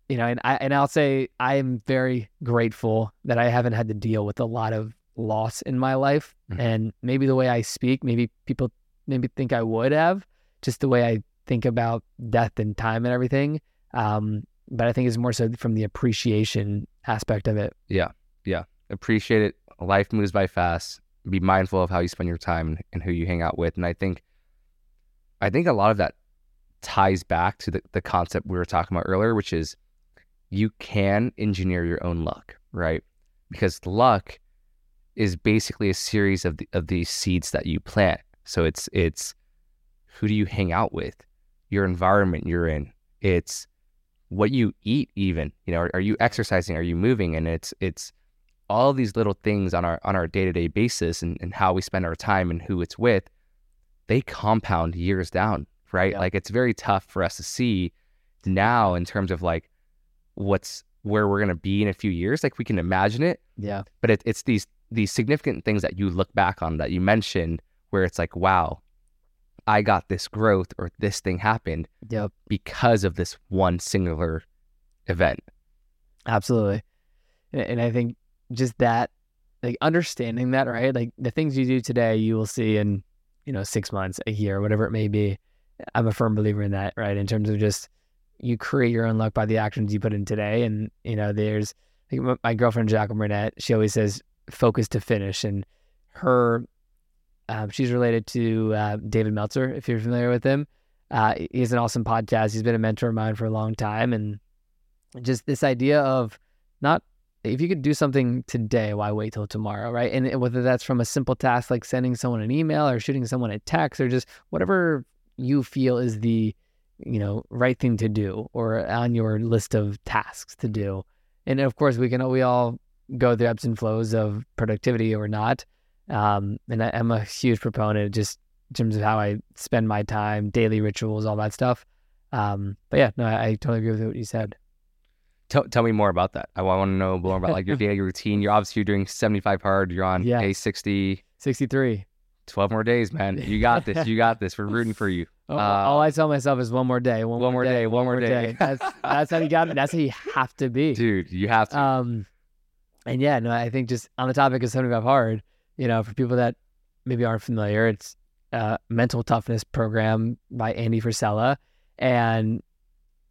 you know, and I and I'll say I am very grateful that I haven't had to deal with a lot of loss in my life. Mhm. And maybe the way I speak, maybe people maybe think I would have, just the way I think about death and time and everything. Um, but I think it's more so from the appreciation aspect of it. Yeah. Yeah. Appreciate it. Life moves by fast. Be mindful of how you spend your time and who you hang out with. And I think, I think a lot of that ties back to the, the concept we were talking about earlier, which is you can engineer your own luck, right? Because luck is basically a series of the, of these seeds that you plant. So it's it's who do you hang out with, your environment you're in. It's what you eat, even. You know, are, are you exercising? Are you moving? And it's it's all these little things on our on our day to day basis and, and how we spend our time and who it's with, they compound years down, right? Yeah. Like it's very tough for us to see now in terms of like what's where we're gonna be in a few years. Like we can imagine it, Yeah. but it, it's these these significant things that you look back on that you mentioned where it's like, wow, I got this growth or this thing happened Yep. because of this one singular event. Absolutely. And, I think just that, like understanding that, right? Like the things you do today, you will see in, you know, six months, a year, whatever it may be. I'm a firm believer in that, right? In terms of just you create your own luck by the actions you put in today. And, you know, there's like my- my girlfriend, Jacqueline Burnett, she always says focus to finish. And her, um, she's related to uh, David Meltzer, if you're familiar with him. Uh, he has an awesome podcast. He's been a mentor of mine for a long time. And just this idea of not if you could do something today, why wait till tomorrow, right? And whether that's from a simple task like sending someone an email or shooting someone a text or just whatever you feel is the you know right thing to do or on your list of tasks to do. And of course, we can we all go through ebbs and flows of productivity or not. Um, and I, I'm a huge proponent just in terms of how I spend my time, daily rituals, all that stuff. Um, but yeah, no, I, I totally agree with what you said. Tell, tell me more about that. I want to know more about like your daily routine. You're obviously you're doing 75 hard. You're on Yes. day 60, 63. 12 more days, man. You got this. You got this. We're rooting for you. Oh, Uh, all I tell myself is one more day, one, one more day, one more day. That's that's how you got it. That's how you have to be. Dude, you have to. Um, and yeah, no, I think just on the topic of 75 hard, you know, for people that maybe aren't familiar, it's a mental toughness program by Andy Frisella. And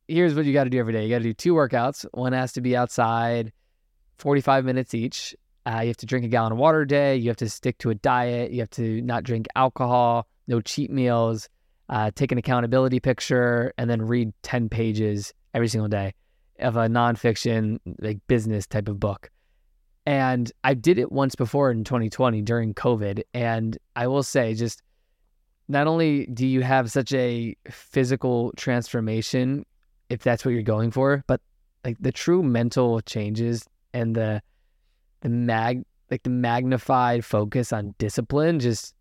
here's what you got to do every day. You got to do two workouts. One has to be outside, 45 minutes each. Uh, you have to drink a gallon of water a day. You have to stick to a diet. You have to not drink alcohol, no cheat meals, uh, take an accountability picture, and then read 10 pages every single day of a nonfiction, like business type of book. And I did it once before in 2020 during COVID. And I will say, just not only do you have such a physical transformation, if that's what you're going for, but like the true mental changes and the the mag like the magnified focus on discipline just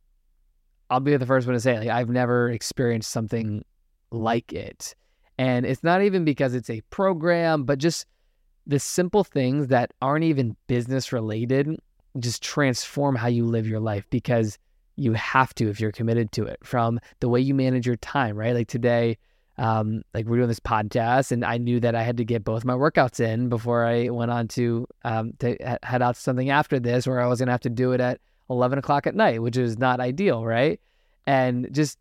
I'll be the first one to say like I've never experienced something like it. And it's not even because it's a program, but just the simple things that aren't even business related just transform how you live your life because you have to if you're committed to it from the way you manage your time, right? Like today, um, like we're doing this podcast and I knew that I had to get both my workouts in before I went on to, um, to head out to something after this where I was going to have to do it at 11 o'clock at night, which is not ideal, right? And just,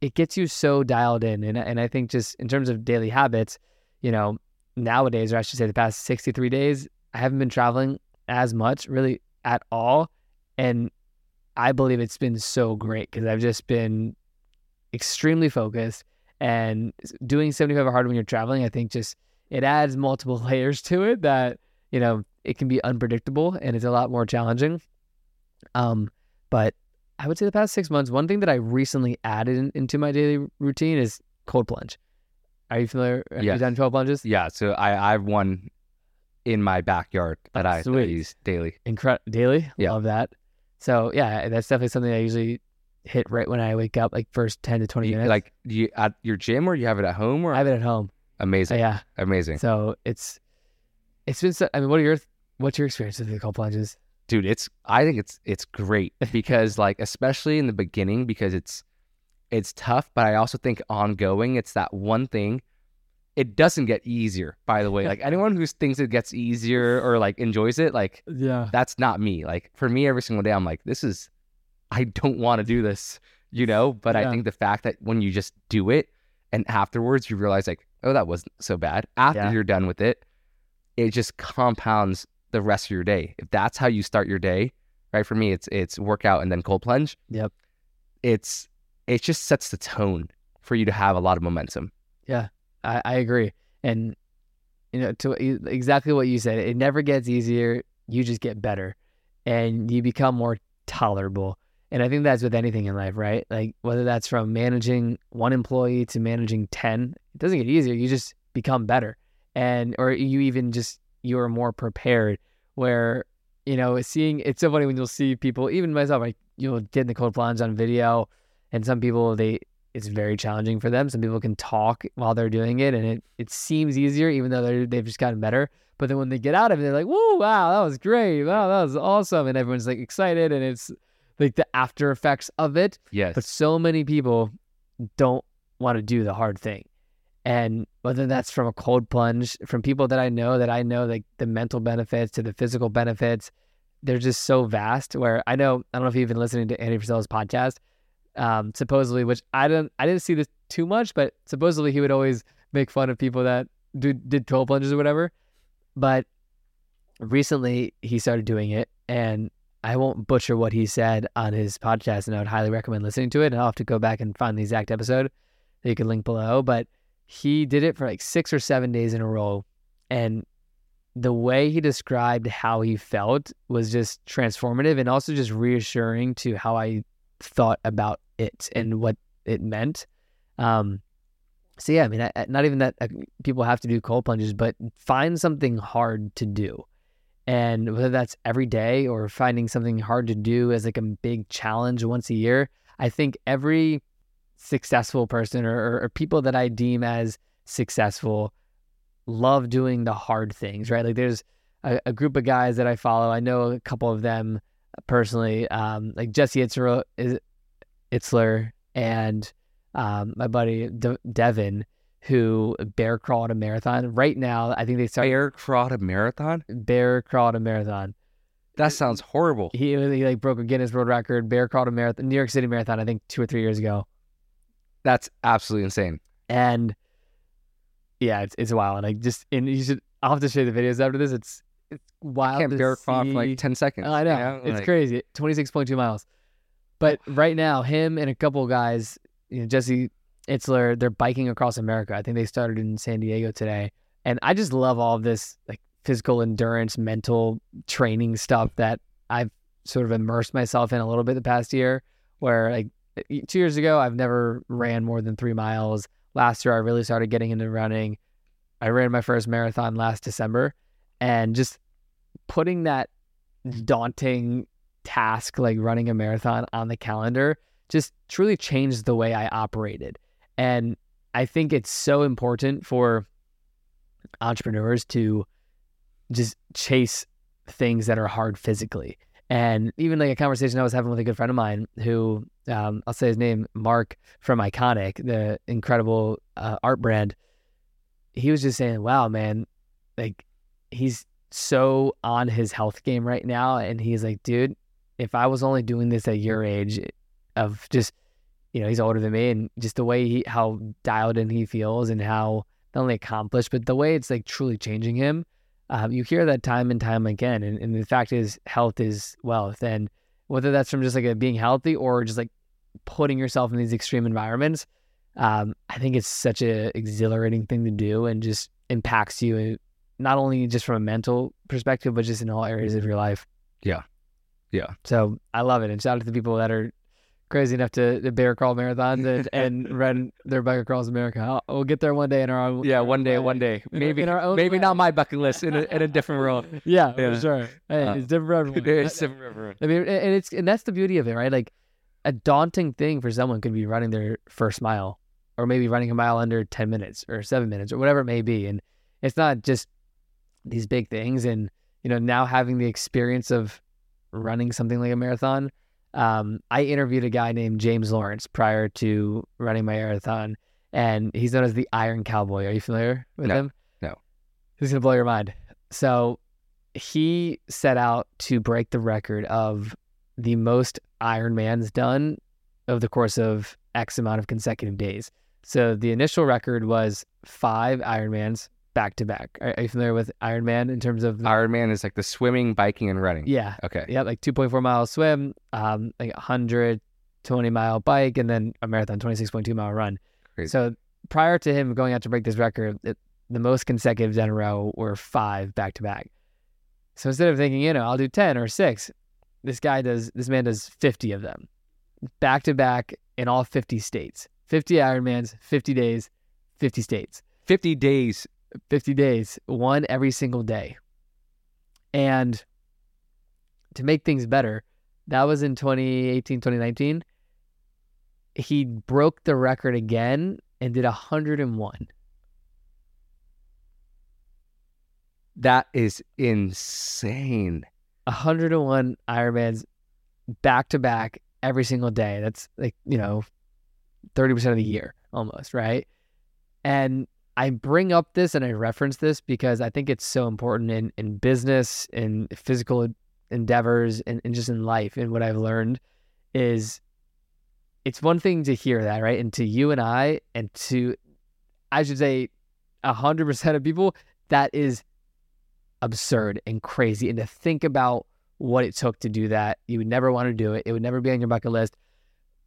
it gets you so dialed in. And, and I think just in terms of daily habits, you know, nowadays, or I should say the past 63 days, I haven't been traveling as much really at all. And I believe it's been so great because I've just been extremely focused and doing 75 hard when you're traveling. I think just it adds multiple layers to it that, you know, it can be unpredictable and it's a lot more challenging. Um, but I would say the past six months, one thing that I recently added in, into my daily routine is cold plunge. Are you familiar? Have you done 12 plunges? yeah. So I, I have one in my backyard that I, that I use daily. Incredible daily. Yeah. Love that. So yeah, that's definitely something I usually hit right when I wake up, like first 10 to 20 You- minutes. like you at your gym or you have it at home or I have it at home. amazing. yeah. Amazing. So it's, it's been, so, I mean, what are your, what's your experience with the cold plunges? dude it's i think it's it's great because like especially in the beginning because it's it's tough but i also think ongoing it's that one thing it doesn't get easier by the way like anyone who thinks it gets easier or like enjoys it like Yeah. that's not me like for me every single day i'm like this is i don't want to do this you know but Yeah. i think the fact that when you just do it and afterwards you realize like oh that wasn't so bad after Yeah. you're done with it it just compounds the rest of your day if that's how you start your day right for me it's it's workout and then cold plunge Yep. it's it just sets the tone for you to have a lot of momentum Yeah, I, I agree. And, you know, to exactly what you said, it never gets easier. You just get better and you become more tolerable. And I think that's with anything in life, right? Like whether that's from managing one employee to managing 10, it doesn't get easier. You just become better. And, or you even just, you're more prepared where, you know, seeing, it's so funny when you'll see people, even myself, like you'll get in the cold plunge on video and some people, they, it's very challenging for them. Some people can talk while they're doing it, and it, it seems easier, even though they've just gotten better. But then when they get out of it, they're like, "Whoa, wow, that was great! Wow, that was awesome!" And everyone's like excited, and it's like the after effects of it. Yes. But so many people don't want to do the hard thing. And whether that's from a cold plunge, from people that I know that I know like the mental benefits to the physical benefits, they're just so vast. Where I know I don't know if you've been listening to Andy Frisella's podcast, um, supposedly, which I didn't I didn't see this too much, but supposedly he would always make fun of people that do, did cold plunges or whatever. But recently he started doing it, and I won't butcher what he said on his podcast, and I would highly recommend listening to it. And I'll have to go back and find the exact episode that you can link below. But he did it for like six or seven days in a row, and the way he described how he felt was just transformative and also just reassuring to how I thought about it and what it meant. Um, so yeah, I mean, I, not even that uh, people have to do cold plunges, but find something hard to do, and whether that's every day or finding something hard to do as like a big challenge once a year. I think every successful person or, or, people that I deem as successful love doing the hard things, right? Like there's a, a, group of guys that I follow. I know a couple of them personally, um, like Jesse Itzler, Itzler and um, my buddy De- Devin, who bear crawled a marathon. Right now, I think they started bear crawled a marathon. Bear crawled a marathon. That sounds horrible. He, he like broke a Guinness World Record. Bear crawled a marathon, New York City Marathon. I think two or three years ago. That's absolutely insane. And yeah, it's it's wild. And I just and you should. I'll have to show you the videos after this. It's it's wild. I can't bear crawl for like ten seconds. I know, you know? it's like... crazy. Twenty six point two miles. But right now, him and a couple of guys, you know, Jesse Itzler, they're biking across America. I think they started in San Diego today, and I just love all this like physical endurance, mental training stuff that I've sort of immersed myself in a little bit the past year. Where like two years ago, I've never ran more than three miles last year I really started getting into running. I ran my first marathon last December and just putting that daunting task like running a marathon on the calendar just truly changed the way I operated. And I think it's so important for entrepreneurs to just chase things that are hard physically. And even like a conversation I was having with a good friend of mine who um, I'll say his name, Mark from Iconic, the incredible uh, art brand. He was just saying, wow, man, like he's so on his health game right now. And he's like, dude, if I was only doing this at your age, of just, you know, he's older than me and just the way he, how dialed in he feels and how not only accomplished, but the way it's like truly changing him um, you hear that time and time again. And, and, the fact is, health is wealth. And whether that's from just like a being healthy or just like putting yourself in these extreme environments, um, I think it's such a exhilarating thing to do and just impacts you uh, not only just from a mental perspective, but just in all areas of your life. Yeah. Yeah. So I love it. And shout out to the people that are crazy enough to, to bear crawl marathons and, and run their bike across America. I'll, we'll get there one day in our own. Yeah, one day, way. one day. Maybe in our own maybe way. not my bucket list in a, in a different world. Yeah, yeah. for sure. Hey, uh, it's different for everyone. It's different for everyone. I mean, and it's and that's the beauty of it, right? Like a daunting thing for someone could be running their first mile, or maybe running a mile under ten minutes or seven minutes or whatever it may be, and it's not just these big things. And you know, now having the experience of running something like a marathon um, I interviewed a guy named James Lawrence prior to running my marathon, and he's known as the Iron Cowboy. Are you familiar with no, him? No. He's gonna blow your mind. So he set out to break the record of the most Ironmans done over the course of X amount of consecutive days. So the initial record was five Ironmans back to back. Are, you familiar with Ironman in terms of Ironman is like the swimming, biking, and running. Yeah. Okay. Yeah, like 2.4 mile swim, um, like 120 mile bike, and then a marathon, 26.2 mile run. Crazy. So prior to him going out to break this record, it, the most consecutive in a row were five back to back. So instead of thinking, you know, I'll do 10 or six, this guy does, this man does 50 of them back to back in all 50 states. 50 Ironmans, 50 days, 50 states. 50 days 50 days, one every single day. And to make things better, that was in 2018, 2019. He broke the record again and did 101. That is insane. 101 Ironmans back to back every single day. That's like, you know, 30% of the year almost, right? And I bring up this and I reference this because I think it's so important in, in business, in physical endeavors, and, and just in life. And what I've learned is it's one thing to hear that, right? And to you and I, and to, I should say, 100% of people, that is absurd and crazy. And to think about what it took to do that, you would never want to do it. It would never be on your bucket list.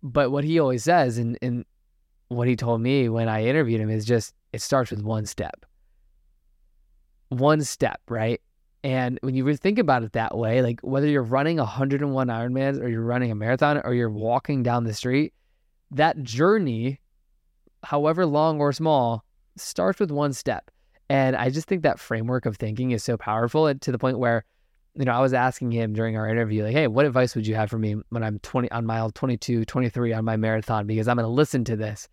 But what he always says, and, and what he told me when I interviewed him, is just it starts with one step. One step, right? And when you think about it that way, like whether you're running 101 Ironmans or you're running a marathon or you're walking down the street, that journey, however long or small, starts with one step. And I just think that framework of thinking is so powerful to the point where, you know, I was asking him during our interview, like, hey, what advice would you have for me when I'm 20 on mile 22, 23 on my marathon? Because I'm going to listen to this.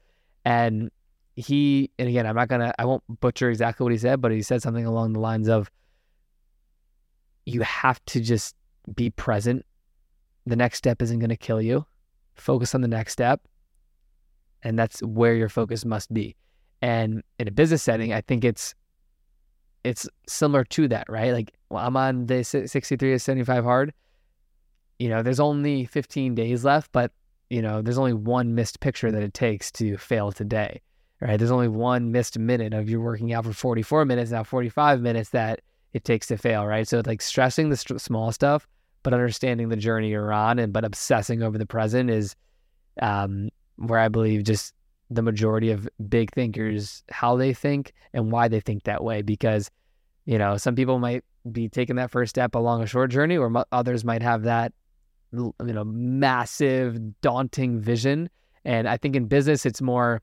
And he, and again, I'm not going to, I won't butcher exactly what he said, but he said something along the lines of, you have to just be present. The next step isn't going to kill you. Focus on the next step. And that's where your focus must be. And in a business setting, I think it's it's similar to that, right? Like well, I'm on day 63 to 75 hard. You know, there's only 15 days left, but you know, there's only one missed picture that it takes to fail today, right? There's only one missed minute of you working out for 44 minutes, now 45 minutes that it takes to fail, right? So it's like stressing the st- small stuff, but understanding the journey you're on and but obsessing over the present is um, where I believe just the majority of big thinkers how they think and why they think that way because you know some people might be taking that first step along a short journey or others might have that you know massive daunting vision and i think in business it's more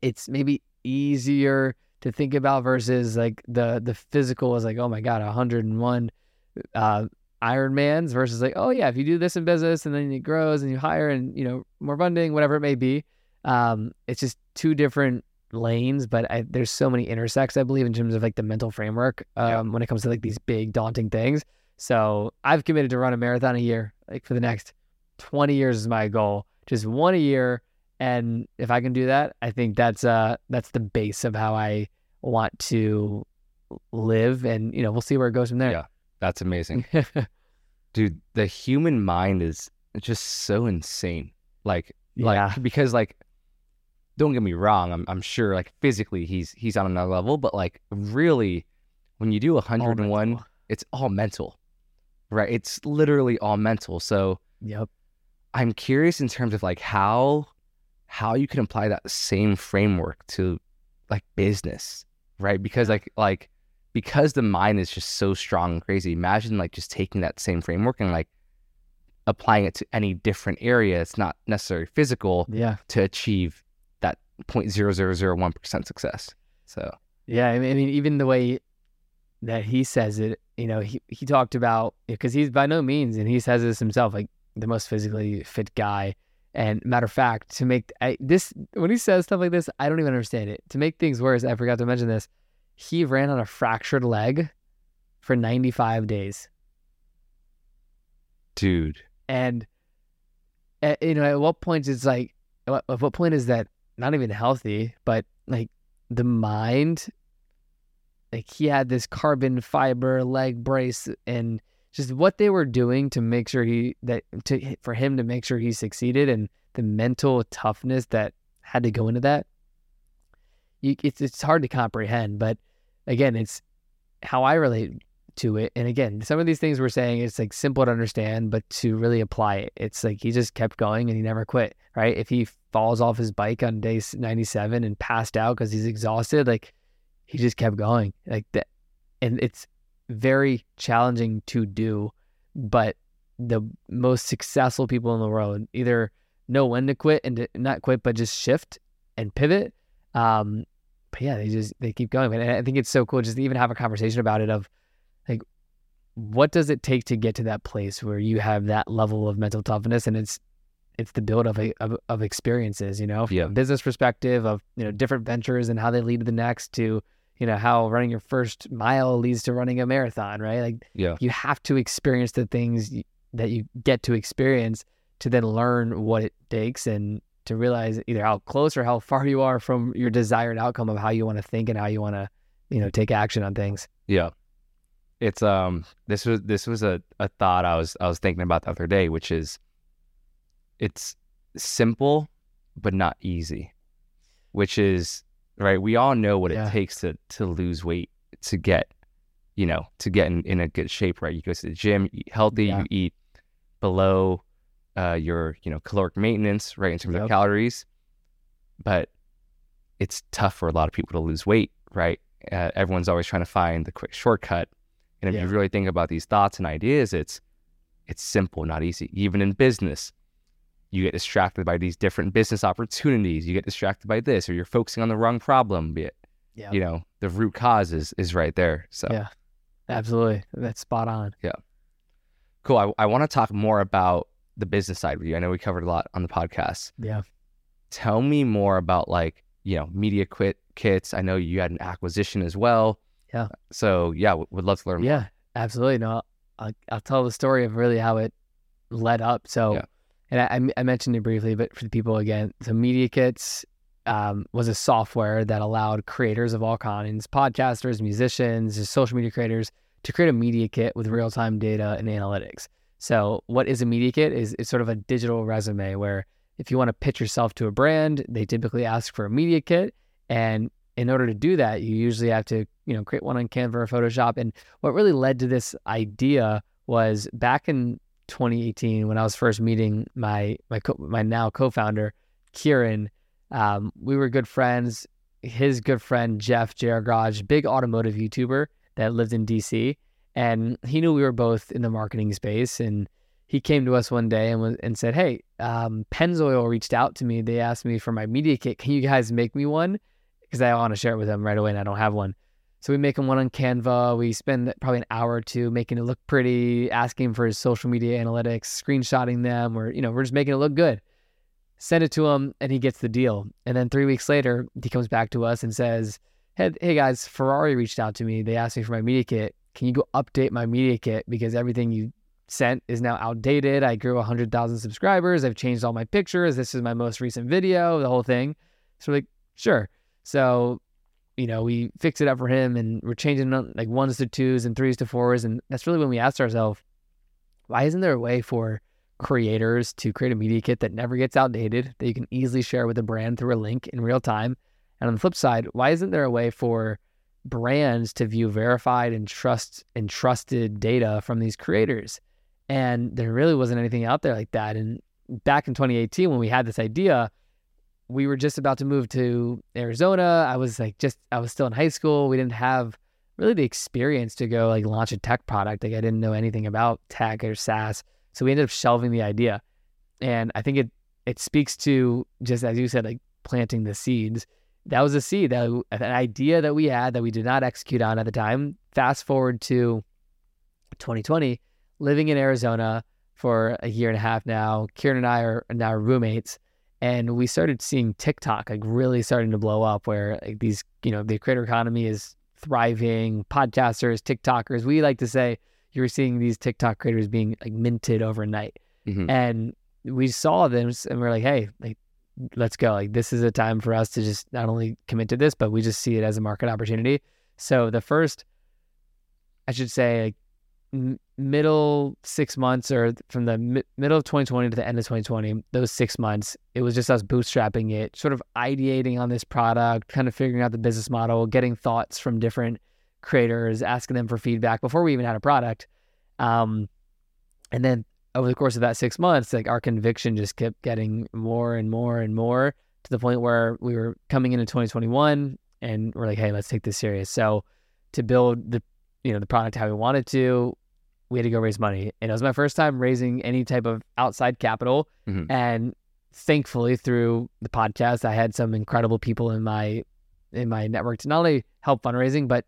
it's maybe easier to think about versus like the the physical is like oh my god 101 uh Ironmans versus like oh yeah if you do this in business and then it grows and you hire and you know more funding whatever it may be um, it's just two different lanes, but I, there's so many intersects, I believe, in terms of like the mental framework um, yeah. when it comes to like these big, daunting things. So I've committed to run a marathon a year, like for the next 20 years is my goal, just one a year. And if I can do that, I think that's uh that's the base of how I want to live. And you know, we'll see where it goes from there. Yeah, that's amazing, dude. The human mind is just so insane. Like, yeah. like because like don't get me wrong, I'm I'm sure like physically he's he's on another level, but like really when you do 101, all it's all mental. Right? It's literally all mental. So Yep. I'm curious in terms of like how how you can apply that same framework to like business, right? Because like like because the mind is just so strong and crazy. Imagine like just taking that same framework and like applying it to any different area. It's not necessarily physical yeah. to achieve that 0.0001% success. So, yeah, I mean, even the way that he says it, you know, he, he talked about, because he's by no means, and he says this himself, like the most physically fit guy. And matter of fact, to make I, this, when he says stuff like this, I don't even understand it. To make things worse, I forgot to mention this. He ran on a fractured leg for 95 days. Dude. And, at, you know, at what point it's like, at what point is that not even healthy, but like the mind, like he had this carbon fiber leg brace and just what they were doing to make sure he that to for him to make sure he succeeded and the mental toughness that had to go into that. You, it's it's hard to comprehend, but again, it's how I relate to it. And again, some of these things we're saying it's like simple to understand, but to really apply it, it's like he just kept going and he never quit. Right? If he falls off his bike on day 97 and passed out because he's exhausted, like he just kept going like that. And it's very challenging to do, but the most successful people in the world either know when to quit and to not quit, but just shift and pivot. Um, but yeah, they just they keep going. And I think it's so cool just to even have a conversation about it of like what does it take to get to that place where you have that level of mental toughness and it's it's the build of, a, of, of experiences, you know, from yeah. a business perspective of, you know, different ventures and how they lead to the next to, you know, how running your first mile leads to running a marathon, right? Like yeah. you have to experience the things that you get to experience to then learn what it takes and to realize either how close or how far you are from your desired outcome of how you want to think and how you want to, you know, take action on things. Yeah. It's um this was this was a, a thought I was I was thinking about the other day, which is it's simple but not easy. Which is right, we all know what Yeah. it takes to to lose weight, to get, you know, to get in, in a good shape, right? You go to the gym, you eat healthy, Yeah. you eat below uh, your, you know, caloric maintenance, right, in terms Yep. of calories. But it's tough for a lot of people to lose weight, right? Uh, everyone's always trying to find the quick shortcut. And if Yeah. you really think about these thoughts and ideas, it's it's simple, not easy. Even in business, you get distracted by these different business opportunities. You get distracted by this, or you're focusing on the wrong problem. Be it, Yeah. you know, the root cause is is right there. So Yeah. Absolutely. That's spot on. yeah cool. I, I want to talk more about the business side with you. I know we covered a lot on the podcast. Yeah. Tell me more about like you know media quit kits. I know you had an acquisition as well. Yeah. So yeah, w- would love to learn. more. Yeah, absolutely. No, I'll, I'll tell the story of really how it led up. So, Yeah. And I mentioned it briefly, but for the people again, so Media Kits um, was a software that allowed creators of all kinds, podcasters, musicians, social media creators, to create a media kit with real time data and analytics. So, what is a media kit? Is it's sort of a digital resume where if you want to pitch yourself to a brand, they typically ask for a media kit, and in order to do that, you usually have to you know create one on Canva or Photoshop. And what really led to this idea was back in 2018 when I was first meeting my my co- my now co-founder Kieran. Um, we were good friends. His good friend Jeff J.R. Garage, big automotive YouTuber that lived in DC, and he knew we were both in the marketing space. And he came to us one day and was, and said, "Hey, um, Pennzoil reached out to me. They asked me for my media kit. Can you guys make me one? Because I want to share it with them right away, and I don't have one." So we make him one on Canva. We spend probably an hour or two making it look pretty, asking for his social media analytics, screenshotting them, or you know, we're just making it look good. Send it to him, and he gets the deal. And then three weeks later, he comes back to us and says, "Hey, hey guys, Ferrari reached out to me. They asked me for my media kit. Can you go update my media kit because everything you sent is now outdated. I grew 100,000 subscribers. I've changed all my pictures. This is my most recent video, the whole thing. So like, sure. So, you know, we fix it up for him and we're changing like ones to twos and threes to fours. And that's really when we asked ourselves, why isn't there a way for creators to create a media kit that never gets outdated, that you can easily share with a brand through a link in real time? And on the flip side, why isn't there a way for brands to view verified and trust and trusted data from these creators? And there really wasn't anything out there like that. And back in 2018, when we had this idea, we were just about to move to Arizona. I was like, just, I was still in high school. We didn't have really the experience to go like launch a tech product. Like, I didn't know anything about tech or SaaS. So we ended up shelving the idea. And I think it, it speaks to just as you said, like planting the seeds. That was a seed that an idea that we had that we did not execute on at the time. Fast forward to 2020, living in Arizona for a year and a half now. Kieran and I are now roommates, and we started seeing TikTok like really starting to blow up. Where like these, you know, the creator economy is thriving. Podcasters, TikTokers. We like to say you're seeing these TikTok creators being like minted overnight, Mhm. and we saw them and we're like, hey, like let's go. Like this is a time for us to just not only commit to this, but we just see it as a market opportunity. So the first, I should say, like m- middle six months or from the mi- middle of 2020 to the end of 2020, those six months, it was just us bootstrapping it, sort of ideating on this product, kind of figuring out the business model, getting thoughts from different creators, asking them for feedback before we even had a product. Um, and then over the course of that six months, like our conviction just kept getting more and more and more to the point where we were coming into 2021 and we're like, hey, let's take this serious. So to build the you know the product how we wanted to, we had to go raise money. And it was my first time raising any type of outside capital. Mhm. And thankfully through the podcast, I had some incredible people in my in my network to not only help fundraising, but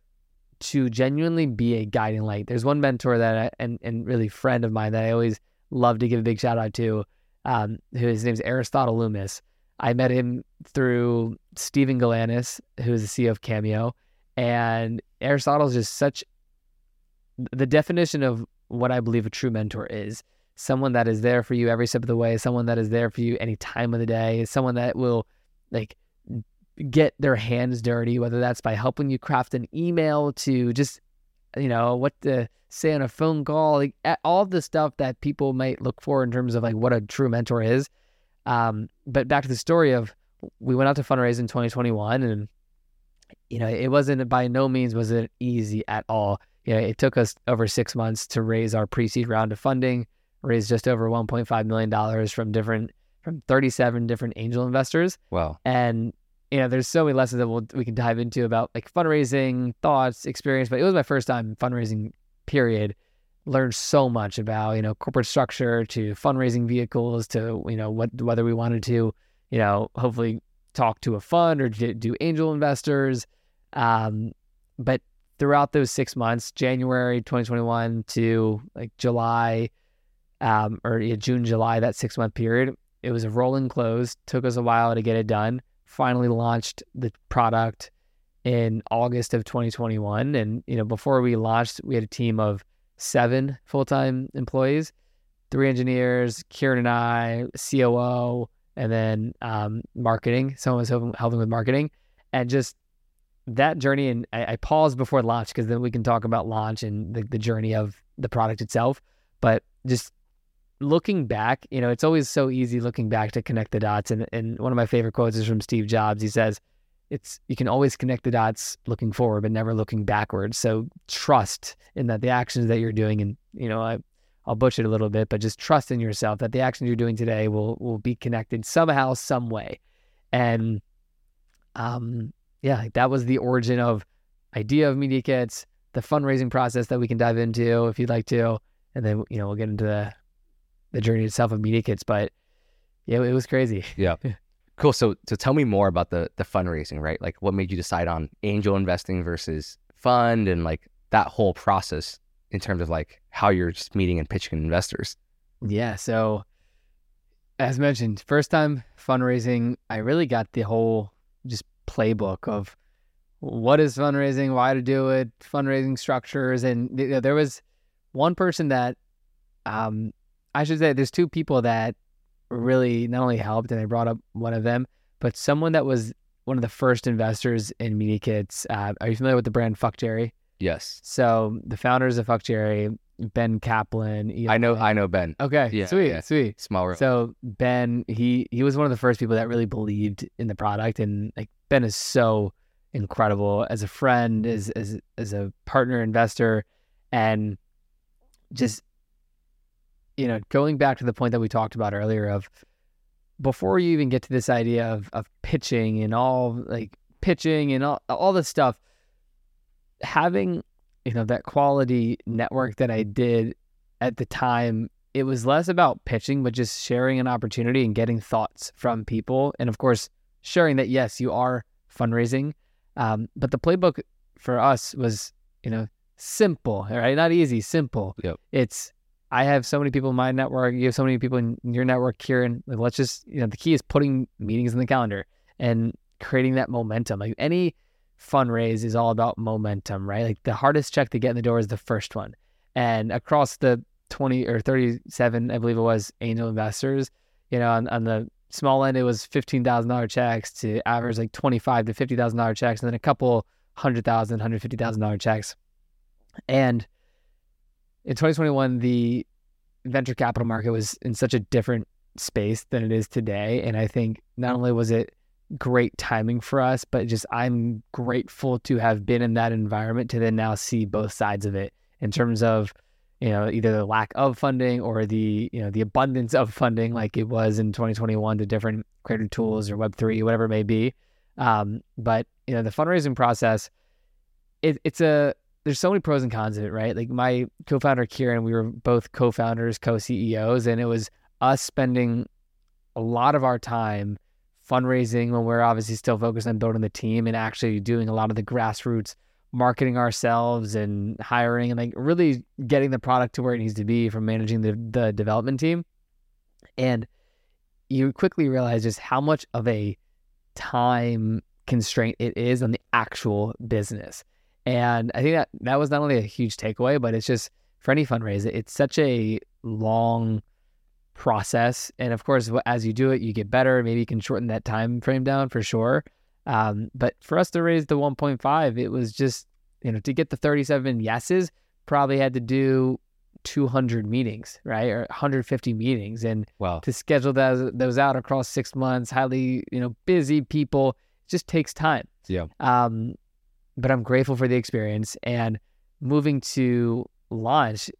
to genuinely be a guiding light. There's one mentor that I, and and really friend of mine that I always love to give a big shout out to. Um, who his name's Aristotle Loomis. I met him through Steven Galanis, who is the CEO of Cameo, and Aristotle's just such the definition of what I believe a true mentor is. someone that is there for you every step of the way, someone that is there for you any time of the day, someone that will like get their hands dirty, whether that's by helping you craft an email to just, you know, what to say on a phone call, like all the stuff that people might look for in terms of like what a true mentor is. Um, but back to the story of we went out to fundraise in 2021 and you know it wasn't by no means was it easy at all you know it took us over six months to raise our pre-seed round of funding raised just over 1.5 million dollars from different from 37 different angel investors. Wow. And you know there's so many lessons that we'll, we can dive into about like fundraising thoughts experience but it was my first time fundraising period. Learned so much about you know corporate structure to fundraising vehicles to you know what whether we wanted to you know hopefully talk to a fund or do angel investors. Um, but throughout those six months january 2021 to like july um, or yeah, june july that six month period it was a rolling close took us a while to get it done finally launched the product in august of 2021 and you know before we launched we had a team of seven full time employees, three engineers, Kieran and I, COO, and then um, marketing. Someone was helping, helping with marketing, and just that journey. And I, I paused before launch because then we can talk about launch and the, the journey of the product itself. But just looking back, you know, it's always so easy looking back to connect the dots. And and one of my favorite quotes is from Steve Jobs. He says, it's you can always connect the dots looking forward but never looking backwards so trust in that the actions that you're doing and you know I, i'll butcher it a little bit but just trust in yourself that the actions you're doing today will will be connected somehow some way and um yeah that was the origin of idea of media kits the fundraising process that we can dive into if you'd like to and then you know we'll get into the the journey itself of media kits but yeah it was crazy yeah Cool. So, so tell me more about the the fundraising, right? Like, what made you decide on angel investing versus fund, and like that whole process in terms of like how you're just meeting and pitching investors. Yeah. So, as mentioned, first time fundraising, I really got the whole just playbook of what is fundraising, why to do it, fundraising structures, and you know, there was one person that, um, I should say, there's two people that really not only helped and I brought up one of them, but someone that was one of the first investors in Media Kits. Uh, are you familiar with the brand Fuck Jerry? Yes. So the founders of Fuck Jerry, Ben Kaplan. Eli. I know. I know Ben. Okay. Yeah. Sweet. Yeah. Sweet. Small world. So Ben, he he was one of the first people that really believed in the product, and like Ben is so incredible as a friend, mm-hmm. as as as a partner investor, and just you know, going back to the point that we talked about earlier of before you even get to this idea of of pitching and all like pitching and all all this stuff, having you know that quality network that I did at the time, it was less about pitching, but just sharing an opportunity and getting thoughts from people, and of course sharing that yes, you are fundraising, um, but the playbook for us was you know simple, right? Not easy, simple. Yep. It's I have so many people in my network. You have so many people in your network, Kieran. Like, let's just, you know, the key is putting meetings in the calendar and creating that momentum. Like any fundraise is all about momentum, right? Like the hardest check to get in the door is the first one. And across the 20 or 37, I believe it was angel investors, you know, on, on the small end, it was $15,000 checks to average like 25 to $50,000 checks, and then a couple hundred thousand, hundred fifty thousand dollar checks. And in 2021, the venture capital market was in such a different space than it is today. And I think not only was it great timing for us, but just I'm grateful to have been in that environment to then now see both sides of it in terms of you know either the lack of funding or the you know the abundance of funding like it was in 2021 to different creator tools or web3 whatever it may be um, but you know the fundraising process it, it's a there's so many pros and cons of it, right? Like my co-founder Kieran, we were both co-founders, co-CEOs, and it was us spending a lot of our time fundraising when we're obviously still focused on building the team and actually doing a lot of the grassroots marketing ourselves and hiring and like really getting the product to where it needs to be from managing the, the development team. And you quickly realize just how much of a time constraint it is on the actual business. And I think that that was not only a huge takeaway, but it's just for any fundraiser, it's such a long process. And of course, as you do it, you get better. Maybe you can shorten that time frame down for sure. Um, but for us to raise the 1.5, it was just, you know, to get the 37 yeses, probably had to do 200 meetings, right? Or 150 meetings. And Wow. to schedule those, those out across six months, highly, you know, busy people, it just takes time. Yeah. Um, but I'm grateful for the experience. And moving to launch,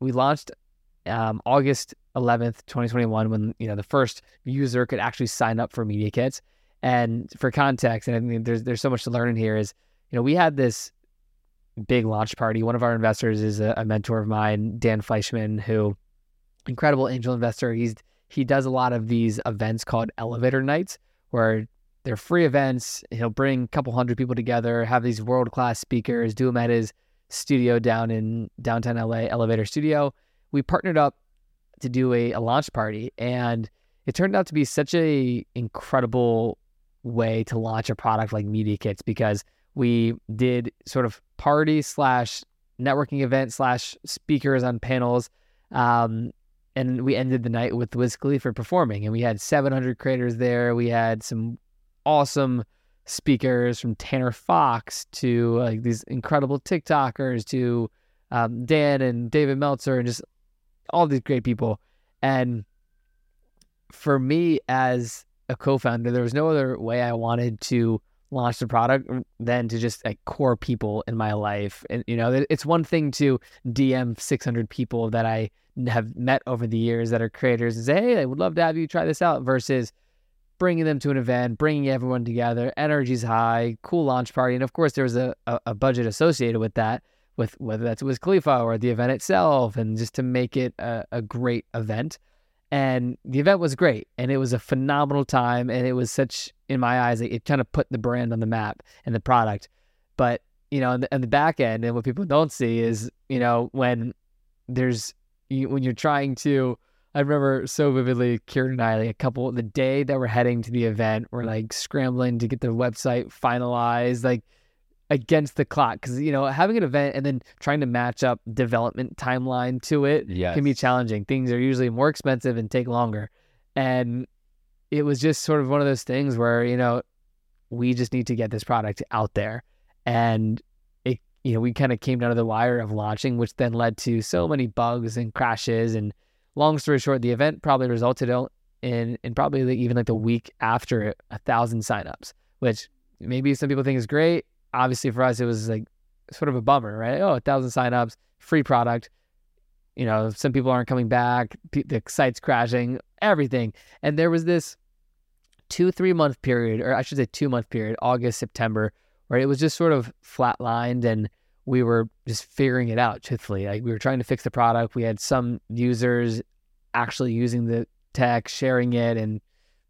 we launched um, August 11th, 2021, when you know the first user could actually sign up for Media Kits. And for context, and I mean, there's there's so much to learn in here. Is you know we had this big launch party. One of our investors is a, a mentor of mine, Dan Fleyshman, who incredible angel investor. He's he does a lot of these events called elevator nights, where they're free events. He'll bring a couple hundred people together, have these world class speakers, do them at his studio down in downtown LA, Elevator Studio. We partnered up to do a, a launch party, and it turned out to be such a incredible way to launch a product like Media Kits because we did sort of party slash networking event slash speakers on panels. Um, and we ended the night with Wiz Khalifa performing, and we had 700 creators there. We had some awesome speakers from Tanner Fox to like these incredible TikTokers to um, Dan and David Meltzer and just all these great people. And for me as a co-founder, there was no other way I wanted to launch the product than to just like core people in my life. And you know, it's one thing to DM 600 people that I have met over the years that are creators and say, "Hey, I would love to have you try this out," versus bringing them to an event, bringing everyone together, energy's high, cool launch party, and of course there was a, a, a budget associated with that, with whether that's Wiz Khalifa or the event itself, and just to make it a, a great event. And the event was great, and it was a phenomenal time, and it was such, in my eyes, it, it kind of put the brand on the map and the product. But you know, on the, the back end, and what people don't see is, you know, when there's you, when you're trying to I remember so vividly, Kieran and I, like a couple, the day that we're heading to the event, we're like scrambling to get the website finalized, like against the clock. Cause, you know, having an event and then trying to match up development timeline to it Yes. can be challenging. Things are usually more expensive and take longer. And it was just sort of one of those things where, you know, we just need to get this product out there. And it, you know, we kind of came down to the wire of launching, which then led to so many bugs and crashes and long story short, the event probably resulted in in probably like even like the week after a thousand signups, which maybe some people think is great. Obviously, for us, it was like sort of a bummer, right? Oh, a thousand signups, free product. You know, some people aren't coming back. The site's crashing, everything. And there was this two three month period, or I should say two month period, August September, where it was just sort of flatlined and we were just figuring it out truthfully like we were trying to fix the product we had some users actually using the tech sharing it and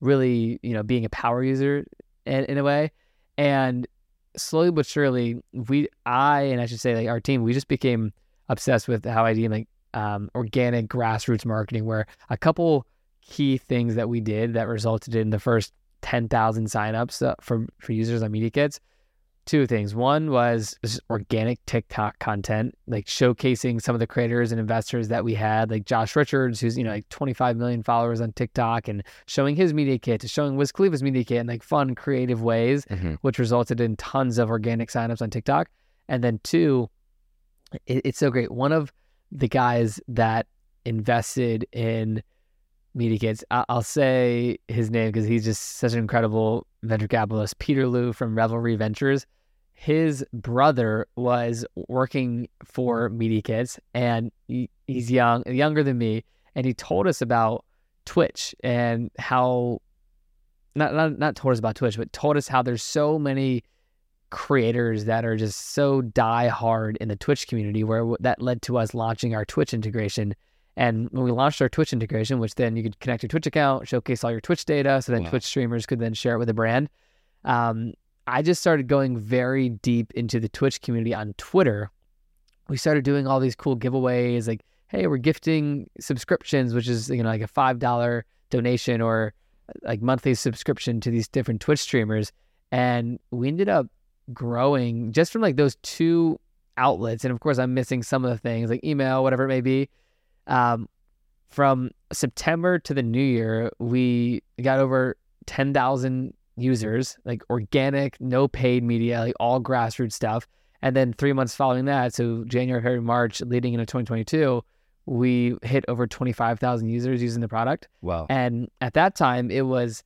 really you know being a power user in, in a way and slowly but surely we i and i should say like our team we just became obsessed with how i deem like um, organic grassroots marketing where a couple key things that we did that resulted in the first 10,000 signups uh, for for users on media kits two things. One was just organic TikTok content, like showcasing some of the creators and investors that we had, like Josh Richards, who's you know like 25 million followers on TikTok, and showing his media kit, to showing Wiz Khalifa's media kit in like fun, creative ways, Mhm. which resulted in tons of organic signups on TikTok. And then two, it, it's so great. One of the guys that invested in Media Kits. I- I'll say his name because he's just such an incredible venture capitalist. Peter Liu from Revelry Ventures. His brother was working for Media Kits, and he, he's young, younger than me, and he told us about Twitch and how not not not told us about Twitch, but told us how there's so many creators that are just so die hard in the Twitch community where that led to us launching our Twitch integration. And when we launched our Twitch integration, which then you could connect your Twitch account, showcase all your Twitch data, so then Wow. Twitch streamers could then share it with the brand. Um, I just started going very deep into the Twitch community on Twitter. We started doing all these cool giveaways, like, hey, we're gifting subscriptions, which is you know like a five dollar donation or like monthly subscription to these different Twitch streamers, and we ended up growing just from like those two outlets. And of course, I'm missing some of the things like email, whatever it may be. Um, from September to the new year, we got over 10,000 users, like organic, no paid media, like all grassroots stuff. And then three months following that, so January, February, March, leading into 2022, we hit over 25,000 users using the product. Wow. And at that time, it was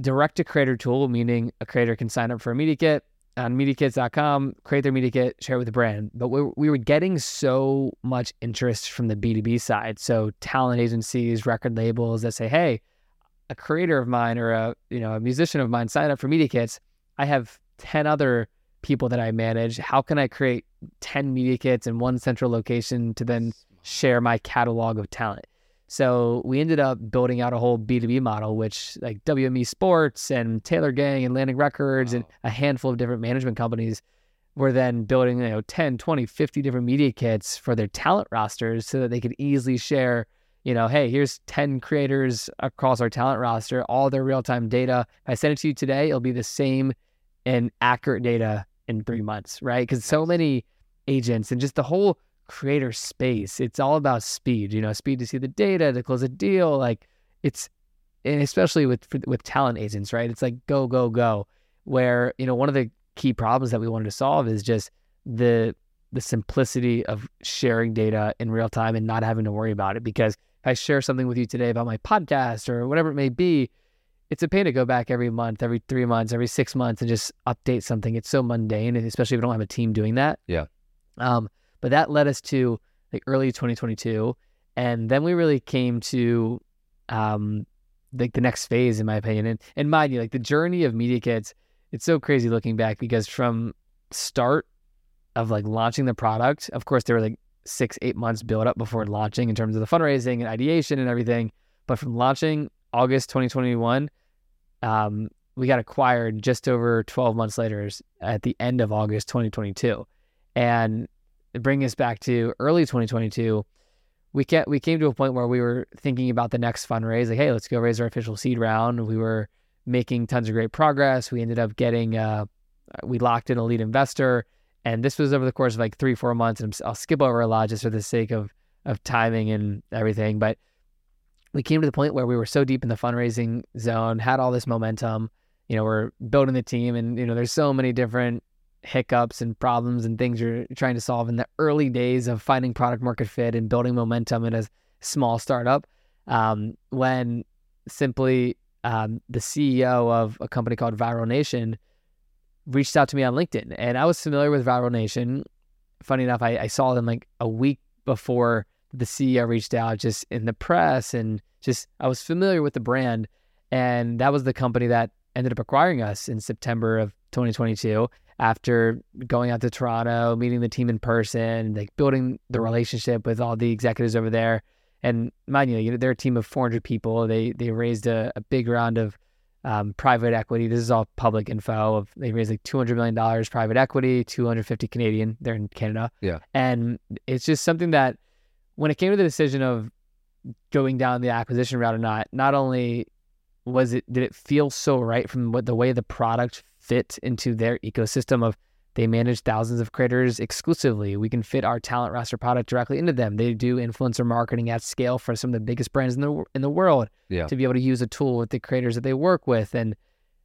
direct to creator tool, meaning a creator can sign up for a media kit on mediakits.com, create their media kit, share with the brand. But we, we were getting so much interest from the B2B side. So talent agencies, record labels that say, hey, a creator of mine or a you know a musician of mine sign up for media kits. I have 10 other people that I manage. How can I create 10 media kits in one central location to then share my catalog of talent? So we ended up building out a whole B2B model, which like WME Sports and Taylor Gang and Landing Records wow. and a handful of different management companies were then building, you know, 10, 20, 50 different media kits for their talent rosters so that they could easily share, you know, hey, here's 10 creators across our talent roster, all their real-time data. If I send it to you today, it'll be the same and accurate data in three mm. months, right? Because so many agents and just the whole creator space. It's all about speed, you know, speed to see the data, to close a deal. Like it's, and especially with with talent agents, right? It's like go, go, go. Where you know one of the key problems that we wanted to solve is just the the simplicity of sharing data in real time and not having to worry about it. Because if I share something with you today about my podcast or whatever it may be, it's a pain to go back every month, every three months, every six months and just update something. It's so mundane, especially if we don't have a team doing that. Yeah. Um, but that led us to like early 2022. And then we really came to um, like the next phase, in my opinion. And, and mind you, like the journey of Media Kits, it's so crazy looking back because from start of like launching the product, of course, there were like six, eight months build up before launching in terms of the fundraising and ideation and everything. But from launching August 2021, um, we got acquired just over 12 months later at the end of August 2022. And bring us back to early 2022, we can we came to a point where we were thinking about the next fundraise. Like, hey, let's go raise our official seed round. We were making tons of great progress. We ended up getting uh, we locked in a lead investor, and this was over the course of like three four months. And I'll skip over a lot just for the sake of of timing and everything, but we came to the point where we were so deep in the fundraising zone, had all this momentum. You know, we're building the team, and you know, there's so many different hiccups and problems and things you're trying to solve in the early days of finding product market fit and building momentum in a small startup. Um, when simply um, the CEO of a company called Viral Nation reached out to me on LinkedIn, and I was familiar with Viral Nation. Funny enough, I, I saw them like a week before the CEO reached out, just in the press, and just I was familiar with the brand, and that was the company that ended up acquiring us in September of 2022 after going out to Toronto, meeting the team in person, like building the relationship with all the executives over there. And mind you, they're a team of 400 people. They they raised a, a big round of um, private equity. This is all public info. Of they raised like 200 million dollars private equity, 250 Canadian. They're in Canada. Yeah, and it's just something that when it came to the decision of going down the acquisition route or not, not only was it did it feel so right from what the way the product fit into their ecosystem of they manage thousands of creators exclusively. We can fit our talent roster product directly into them. They do influencer marketing at scale for some of the biggest brands in the in the world. Yeah. To be able to use a tool with the creators that they work with, and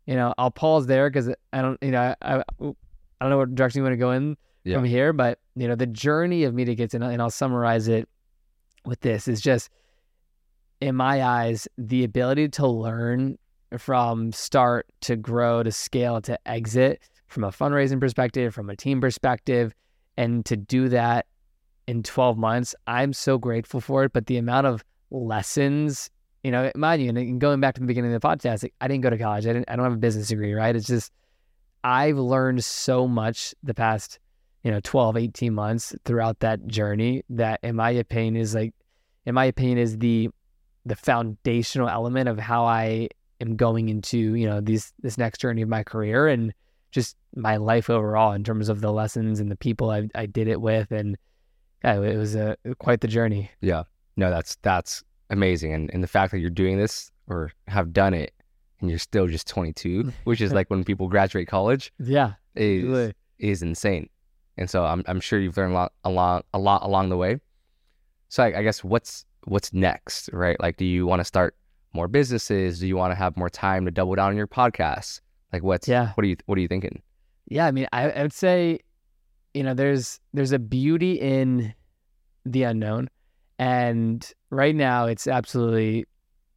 you know, I'll pause there because I don't, you know, I, I don't know what direction you want to go in yeah. from here, but you know, the journey of Media Kits, and, and I'll summarize it with this is just, in my eyes, the ability to learn from start to grow to scale to exit from a fundraising perspective, from a team perspective, and to do that in 12 months, I'm so grateful for it. But the amount of lessons, you know, mind you, and going back to the beginning of the podcast, like, I didn't go to college. I didn't. I don't have a business degree, right? It's just I've learned so much the past, you know, 12, 18 months throughout that journey that, in my opinion, is like, in my opinion, is the the foundational element of how I am going into you know these this next journey of my career and just my life overall in terms of the lessons and the people I, I did it with and yeah, it was a quite the journey. Yeah, no, that's that's amazing, and and the fact that you're doing this or have done it and you're still just 22, which is like when people graduate college. Yeah, is is insane. and so I'm I'm sure you've learned a lot along a lot along the way. So I, I guess what's what's next, right? Like, do you want to start more businesses? Do you want to have more time to double down on your podcast? Like, what's Yeah. What are you What are you thinking? Yeah, I mean, I, I would say, you know, there's there's a beauty in the unknown, and right now it's absolutely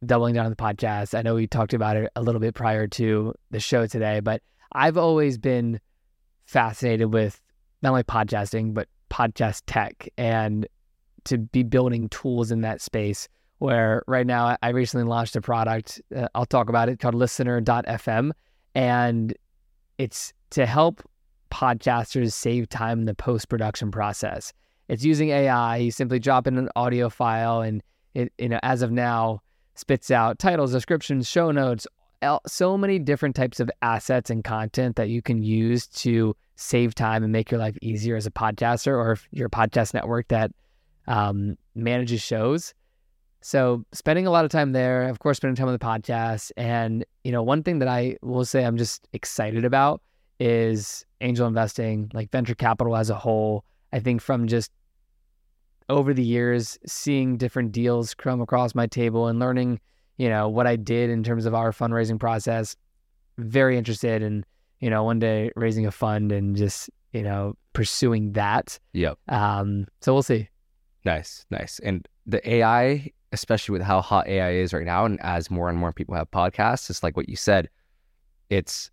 doubling down on the podcast. I know we talked about it a little bit prior to the show today, but I've always been fascinated with not only podcasting but podcast tech and to be building tools in that space. Where right now I- recently launched a product. Uh, I'll talk about it called Listener.fm, and it's to help podcasters save time in the post production process. It's using AI. You simply drop in an audio file, and it, you know, as of now, spits out titles, descriptions, show notes, so many different types of assets and content that you can use to save time and make your life easier as a podcaster, or if you're a podcast network that um, manages shows. So spending a lot of time there, of course, spending time on the podcast, and you know, one thing that I will say I'm just excited about is angel investing, like venture capital as a whole. I think from just over the years, seeing different deals come across my table and learning, you know, what I did in terms of our fundraising process, very interested in, you know, one day raising a fund and just, you know, pursuing that. Yep. Um, so we'll see. Nice, nice. And the AI, especially with how hot AI is right now, and as more and more people have podcasts, it's like what you said. It's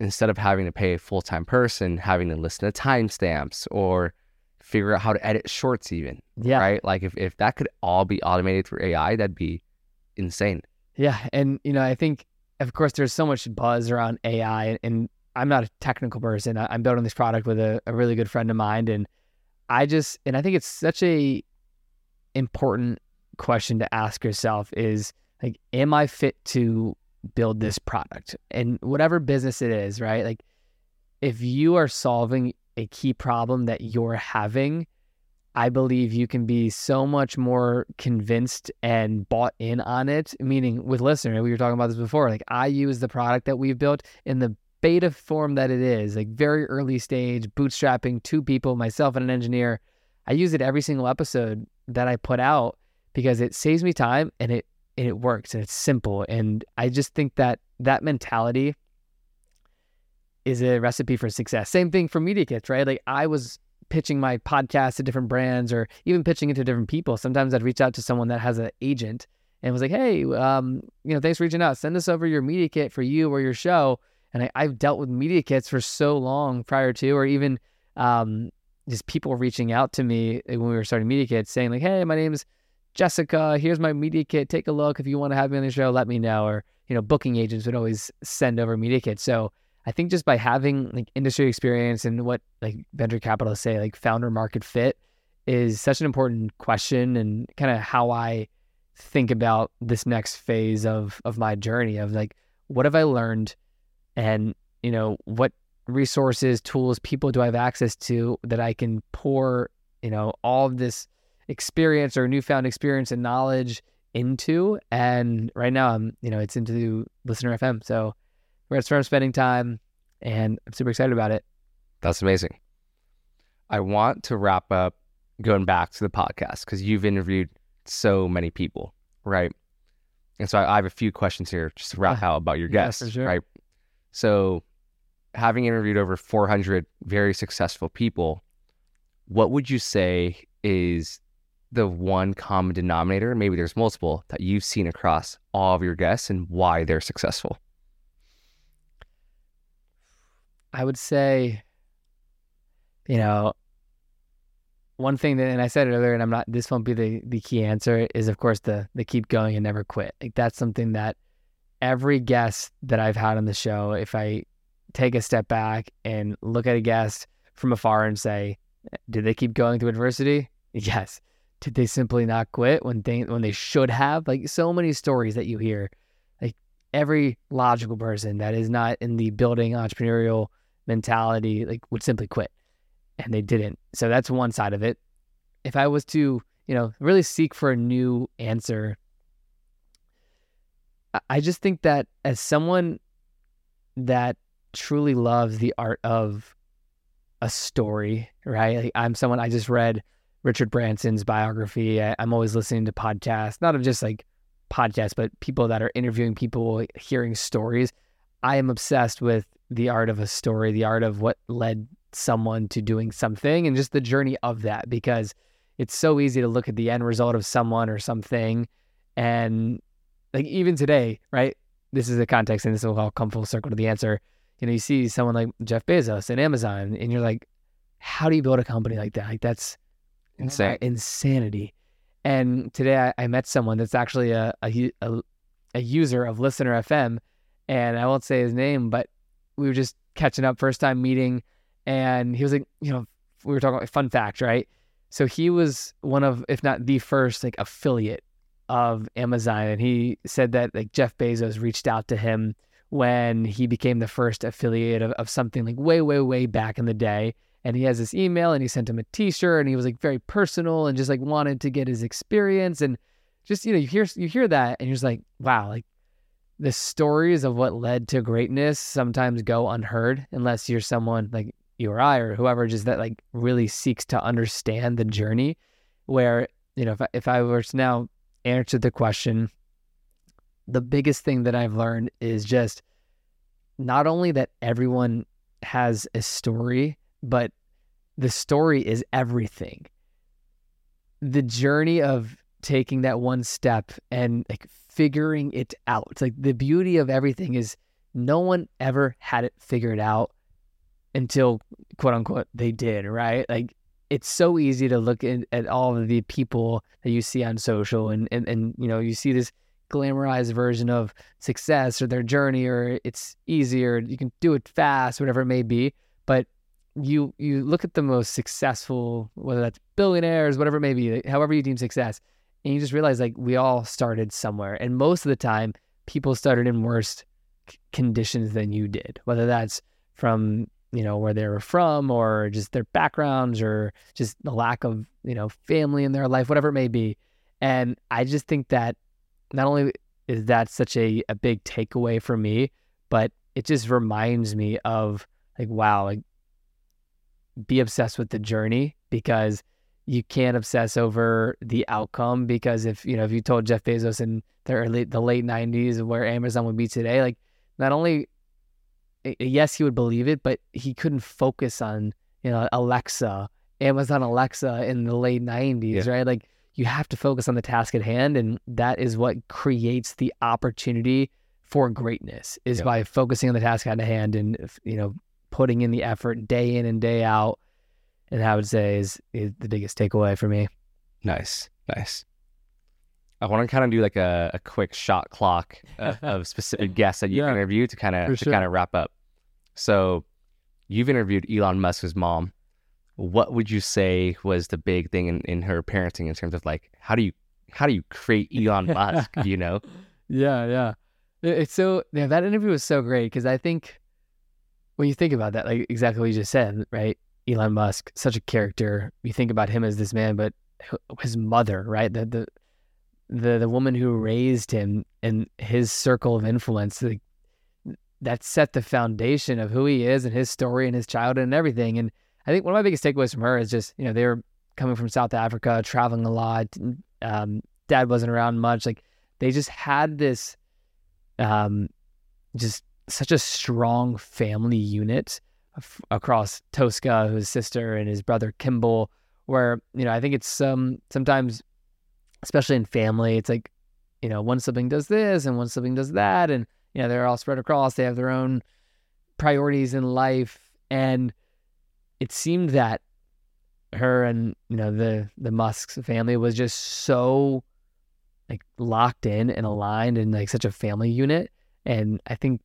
instead of having to pay a full time person, having to listen to timestamps or figure out how to edit shorts, even Yeah. right? Like if, if that could all be automated through AI, that'd be insane. Yeah, and you know, I think of course there's so much buzz around AI, and I'm not a technical person. I- I'm building this product with a, a really good friend of mine, and I just and I think it's such a important question to ask yourself is like, am I fit to build this product? And whatever business it is, right? Like, if you are solving a key problem that you're having, I believe you can be so much more convinced and bought in on it. Meaning, with listener, we were talking about this before. Like, I use the product that we've built in the beta form that it is, like very early stage, bootstrapping two people, myself and an engineer. I use it every single episode that I put out because it saves me time and it and it works and it's simple. And I just think that that mentality is a recipe for success. Same thing for media kits, right? Like I was pitching my podcast to different brands or even pitching it to different people. Sometimes I'd reach out to someone that has an agent and was like, hey, um, you know, thanks for reaching out. Send us over your media kit for you or your show. And I, I've dealt with media kits for so long prior to, or even um, just people reaching out to me when we were starting media kits saying like, hey, my name's Jessica. Here's my media kit. Take a look. If you want to have me on the show, let me know. Or, you know, booking agents would always send over media kits. So I think just by having like industry experience and what like venture capitalists say, like founder market fit is such an important question and kind of how I think about this next phase of of my journey of like what have I learned and you know what resources tools people do i have access to that i can pour you know all of this experience or newfound experience and knowledge into and right now i'm you know it's into listener fm so we're at from spending time and i'm super excited about it That's amazing. I want to wrap up going back to the podcast because you've interviewed so many people, right? And so I I have a few questions here just to wrap ah, out about your Yeah, guests, sure. right? So, having interviewed over 400 very successful people, what would you say is the one common denominator? Maybe there's multiple that you've seen across all of your guests and why they're successful. I would say, you know, one thing that, and I said it earlier, and I'm not. This won't be the the key answer. Is of course the the keep going and never quit. Like that's something that every guest that I've had on the show, if I take a step back and look at a guest from afar and say, did they keep going through adversity? Yes. Did they simply not quit when they when they should have? Like so many stories that you hear. Like every logical person that is not in the building entrepreneurial mentality like would simply quit and they didn't so that's one side of it if i was to you know really seek for a new answer I- just think that as someone that truly loves the art of a story, right? Like, I'm someone I just read Richard Branson's biography. I, I'm always listening to podcasts, not of just like podcasts, but people that are interviewing people, hearing stories. I am obsessed with the art of a story, the art of what led someone to doing something and just the journey of that because it's so easy to look at the end result of someone or something and like even today, right? This is the context and this will all come full circle to the answer. You know, you see someone like Jeff Bezos and Amazon and you're like, how do you build a company like that? Like that's Insane. insanity. And today I, I met someone that's actually a, a a a user of Listener FM, and I won't say his name, but we were just catching up, first time meeting, and he was like, you know, we were talking about fun fact, right? So he was one of, if not the first, like affiliate of Amazon, and he said that like Jeff Bezos reached out to him when he became the first affiliate of, of something like way, way, way back in the day and he has this email and he sent him a t-shirt and he was like very personal and just like wanted to get his experience and just you know you hear you hear that and you're just like wow like the stories of what led to greatness sometimes go unheard unless you're someone like you or I or whoever just that like really seeks to understand the journey where you know if I, if I were to now answer the question the biggest thing that I've learned is just not only that everyone has a story but the story is everything. The journey of taking that one step and like figuring it out. It's like the beauty of everything is no one ever had it figured out until quote unquote they did, right? Like it's so easy to look in, at all of the people that you see on social and, and and you know you see this glamorized version of success or their journey or it's easier you can do it fast whatever it may be but you you look at the most successful, whether that's billionaires, whatever it may be, however you deem success, and you just realize like we all started somewhere, and most of the time people started in worse conditions than you did, whether that's from you know where they were from or just their backgrounds or just the lack of you know family in their life, whatever it may be, and I just think that not only is that such a, a big takeaway for me, but it just reminds me of like wow like be obsessed with the journey because you can't obsess over the outcome because if you know if you told Jeff Bezos in the early the late 90s where Amazon would be today like not only yes he would believe it but he couldn't focus on you know Alexa Amazon Alexa in the late 90s yeah. right like you have to focus on the task at hand and that is what creates the opportunity for greatness is yeah. by focusing on the task at hand and you know putting in the effort day in and day out. And I would say is, is the biggest takeaway for me. Nice, nice. I want to kind of do like a, a quick shot clock of, of specific guests that you yeah, interviewed to kind of to sure. kind of wrap up. So, you've interviewed Elon Musk's mom. What would you say was the big thing in, in her parenting in terms of like how do you how do you create Elon Musk? You know? Yeah, yeah. It's so yeah. That interview was so great because I think when you think about that, like exactly what you just said, right? Elon Musk, such a character. You think about him as this man, but his mother, right? The the the the woman who raised him and his circle of influence, like, that set the foundation of who he is and his story and his childhood and everything. And I think one of my biggest takeaways from her is just you know they were coming from South Africa, traveling a lot. Um, dad wasn't around much. Like they just had this, um, just such a strong family unit f- across Tosca, his sister, and his brother Kimball. Where you know, I think it's um sometimes, especially in family, it's like you know, one sibling does this and one sibling does that, and you know, they're all spread across. They have their own priorities in life, and it seemed that her and you know the the Musk's family was just so like locked in and aligned and like such a family unit. And I think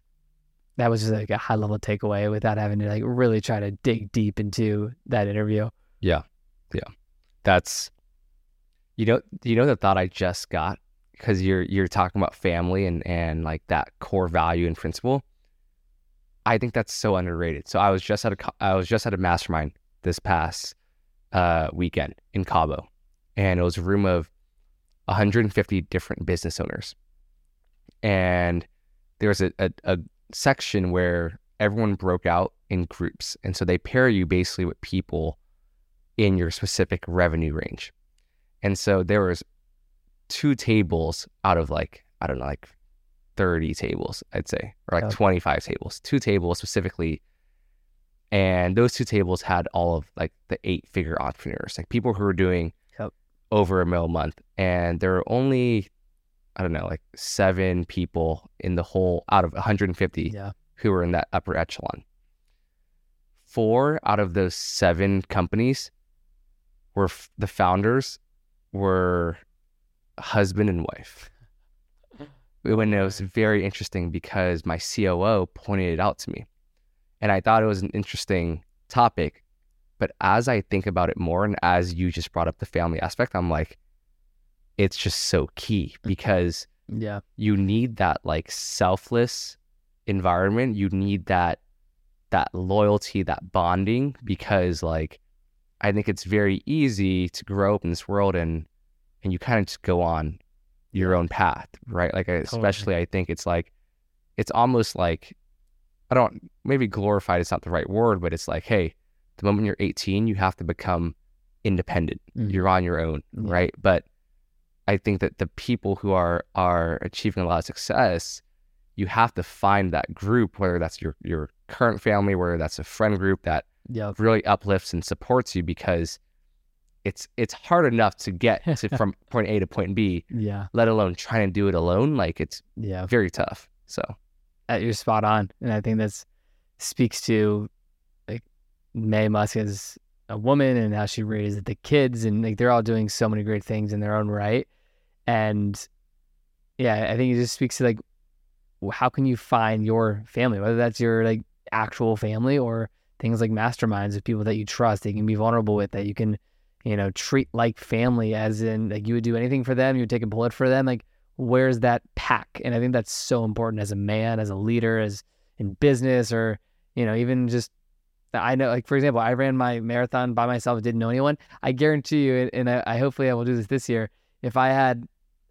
that was just like a high level takeaway without having to like really try to dig deep into that interview. Yeah. Yeah. That's you know you know the thought I just got because you're you're talking about family and and like that core value and principle. I think that's so underrated. So I was just at a I was just at a mastermind this past uh, weekend in Cabo, and it was a room of 150 different business owners, and there was a, a, a section where everyone broke out in groups. And so they pair you basically with people in your specific revenue range. And so there was two tables out of like, I don't know, like 30 tables, I'd say, or like 25 tables, two tables specifically. And those two tables had all of like the eight figure entrepreneurs, like people who were doing Yep. over a mil a month. And there were only, I don't know, like seven people in the whole out of 150 Yeah. who were in that upper echelon. Four out of those seven companies were f- the founders were husband and wife. When it was very interesting because my COO pointed it out to me. And I thought it was an interesting topic. But as I think about it more, and as you just brought up the family aspect, I'm like, it's just so key because Yeah. you need that like selfless environment. You need that that loyalty that bonding because like i think it's very easy to grow up in this world and and you kind of just go on your own path right? Like I- especially i think it's like it's almost like i don't maybe glorified is not the right word but it's like hey the moment you're 18 you have to become independent. Mhm. you're on your own Yeah. right? But I think that the people who are are achieving a lot of success, you have to find that group, whether that's your your current family, whether that's a friend group that Yeah. really uplifts and supports you, because it's it's hard enough to get to from point A to point B, Yeah. let alone trying to do it alone. Like it's Yeah. very tough. So Uh, You're spot on. And I think that's speaks to like Maye Musk as a woman and how she raised the kids and like they're all doing so many great things in their own right. And yeah, I think it just speaks to like how can you find your family, whether that's your like actual family or things like masterminds of people that you trust, that you can be vulnerable with, that you can, you know, treat like family as in like you would do anything for them, you would take a bullet for them. Like where's that pack? And I think that's so important as a man, as a leader, as in business, or you know, even just I know, like for example, I ran my marathon by myself, didn't know anyone. I guarantee you, and I, I hopefully I will do this this year. If I had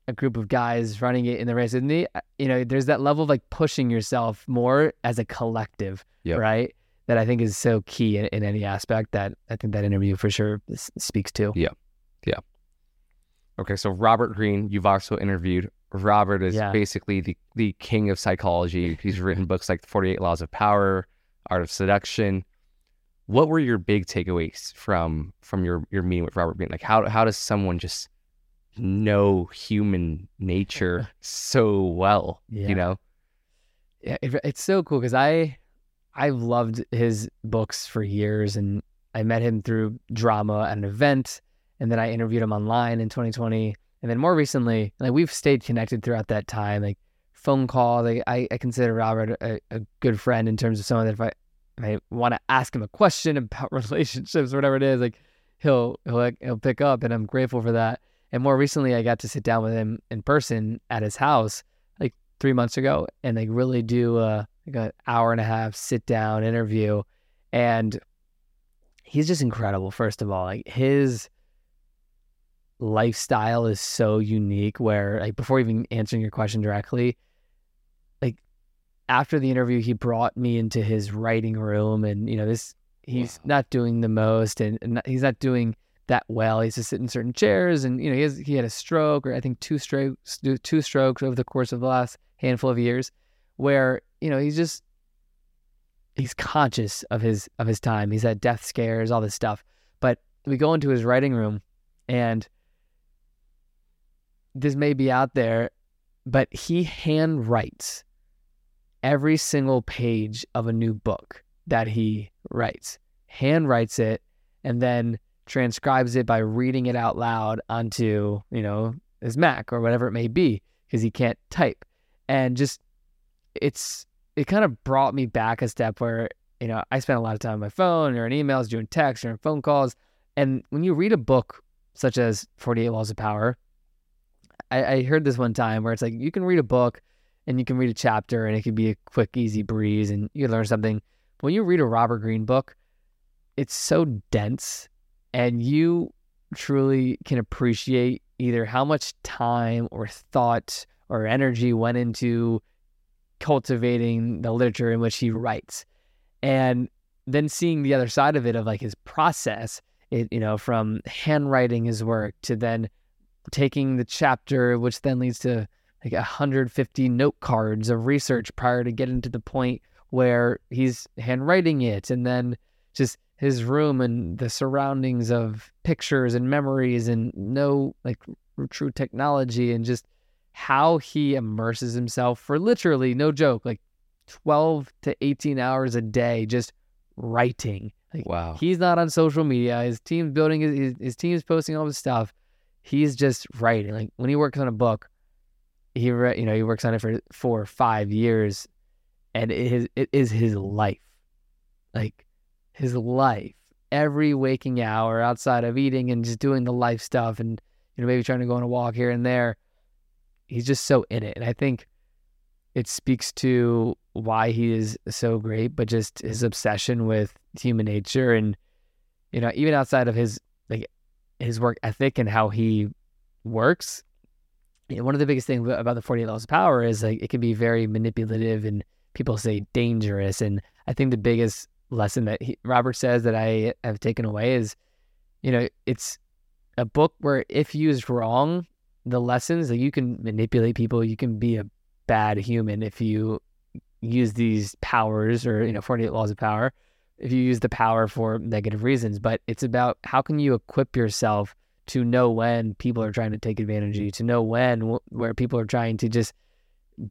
a group of guys running it in the race with me, uh, you know, there's that level of like pushing yourself more as a collective, Yep. right? That I think is so key in, in any aspect. That I think that interview for sure speaks to. Yeah. Yeah. Okay, so Robert Greene, you've also interviewed. Robert is Yeah. basically the the king of psychology. He's written books like The Forty Eight Laws of Power, Art of Seduction. What were your big takeaways from from your your meeting with Robert Greene? Like how how does someone just know human nature so well? Yeah. You know? yeah, it, it's so cool because I I've loved his books for years, and I met him through drama at an event, and then I interviewed him online in 2020, and then more recently, like we've stayed connected throughout that time, like phone call. Like I, I consider Robert a, a good friend in terms of someone that if I if I want to ask him a question about relationships or whatever it is, like he'll he'll like, he'll pick up, and I'm grateful for that. And more recently, I got to sit down with him in person at his house like three months ago, and like really do uh, a like an hour and a half sit down interview, and he's just incredible. First of all, like his lifestyle is so unique. Where like before even answering your question directly, like after the interview, he brought me into his writing room, and you know this he's Wow. not doing the most, and, and he's not doing that well. He's just sitting in certain chairs, and you know he has he had a stroke, or I think two strokes, two strokes over the course of the last handful of years, where you know he's just he's conscious of his of his time. He's had death scares, all this stuff. But we go into his writing room, and this may be out there, but he hand writes every single page of a new book that he writes. Hand writes it, and then transcribes it by reading it out loud onto you know his Mac or whatever it may be because he can't type, and just it's it kind of brought me back a step where you know I spent a lot of time on my phone or in emails, doing texts or in phone calls, and when you read a book such as Forty Eight Laws of Power, I, I heard this one time where it's like you can read a book and you can read a chapter and it can be a quick, easy breeze and you learn something. But when you read a Robert Greene book, it's so dense and you truly can appreciate either how much time or thought or energy went into cultivating the literature in which he writes. And then seeing the other side of it of like his process, it you know from handwriting his work to then taking the chapter, which then leads to like 150 note cards of research prior to getting to the point where he's handwriting it, and then just his room and the surroundings of pictures and memories and no like true technology and just how he immerses himself for literally no joke like 12 to 18 hours a day just writing. Like Wow. he's not on social media. His team's building his, his, his team's posting all this stuff. He's just writing. Like when he works on a book he re- you know he works on it for four or five years and it is it is his life. Like his life every waking hour outside of eating and just doing the life stuff and you know maybe trying to go on a walk here and there he's just so in it. And i think it speaks to why he is so great but just his obsession with human nature and you know even outside of his like his work ethic and how he works you know, one of the biggest things about the 48 laws of power is like it can be very manipulative and people say dangerous. And i think the biggest lesson that he, robert says that i have taken away is you know it's a book where if used wrong the lessons that you can manipulate people you can be a bad human if you use these powers or you know 48 laws of power if you use the power for negative reasons. But it's about how can you equip yourself to know when people are trying to take advantage of you to know when where people are trying to just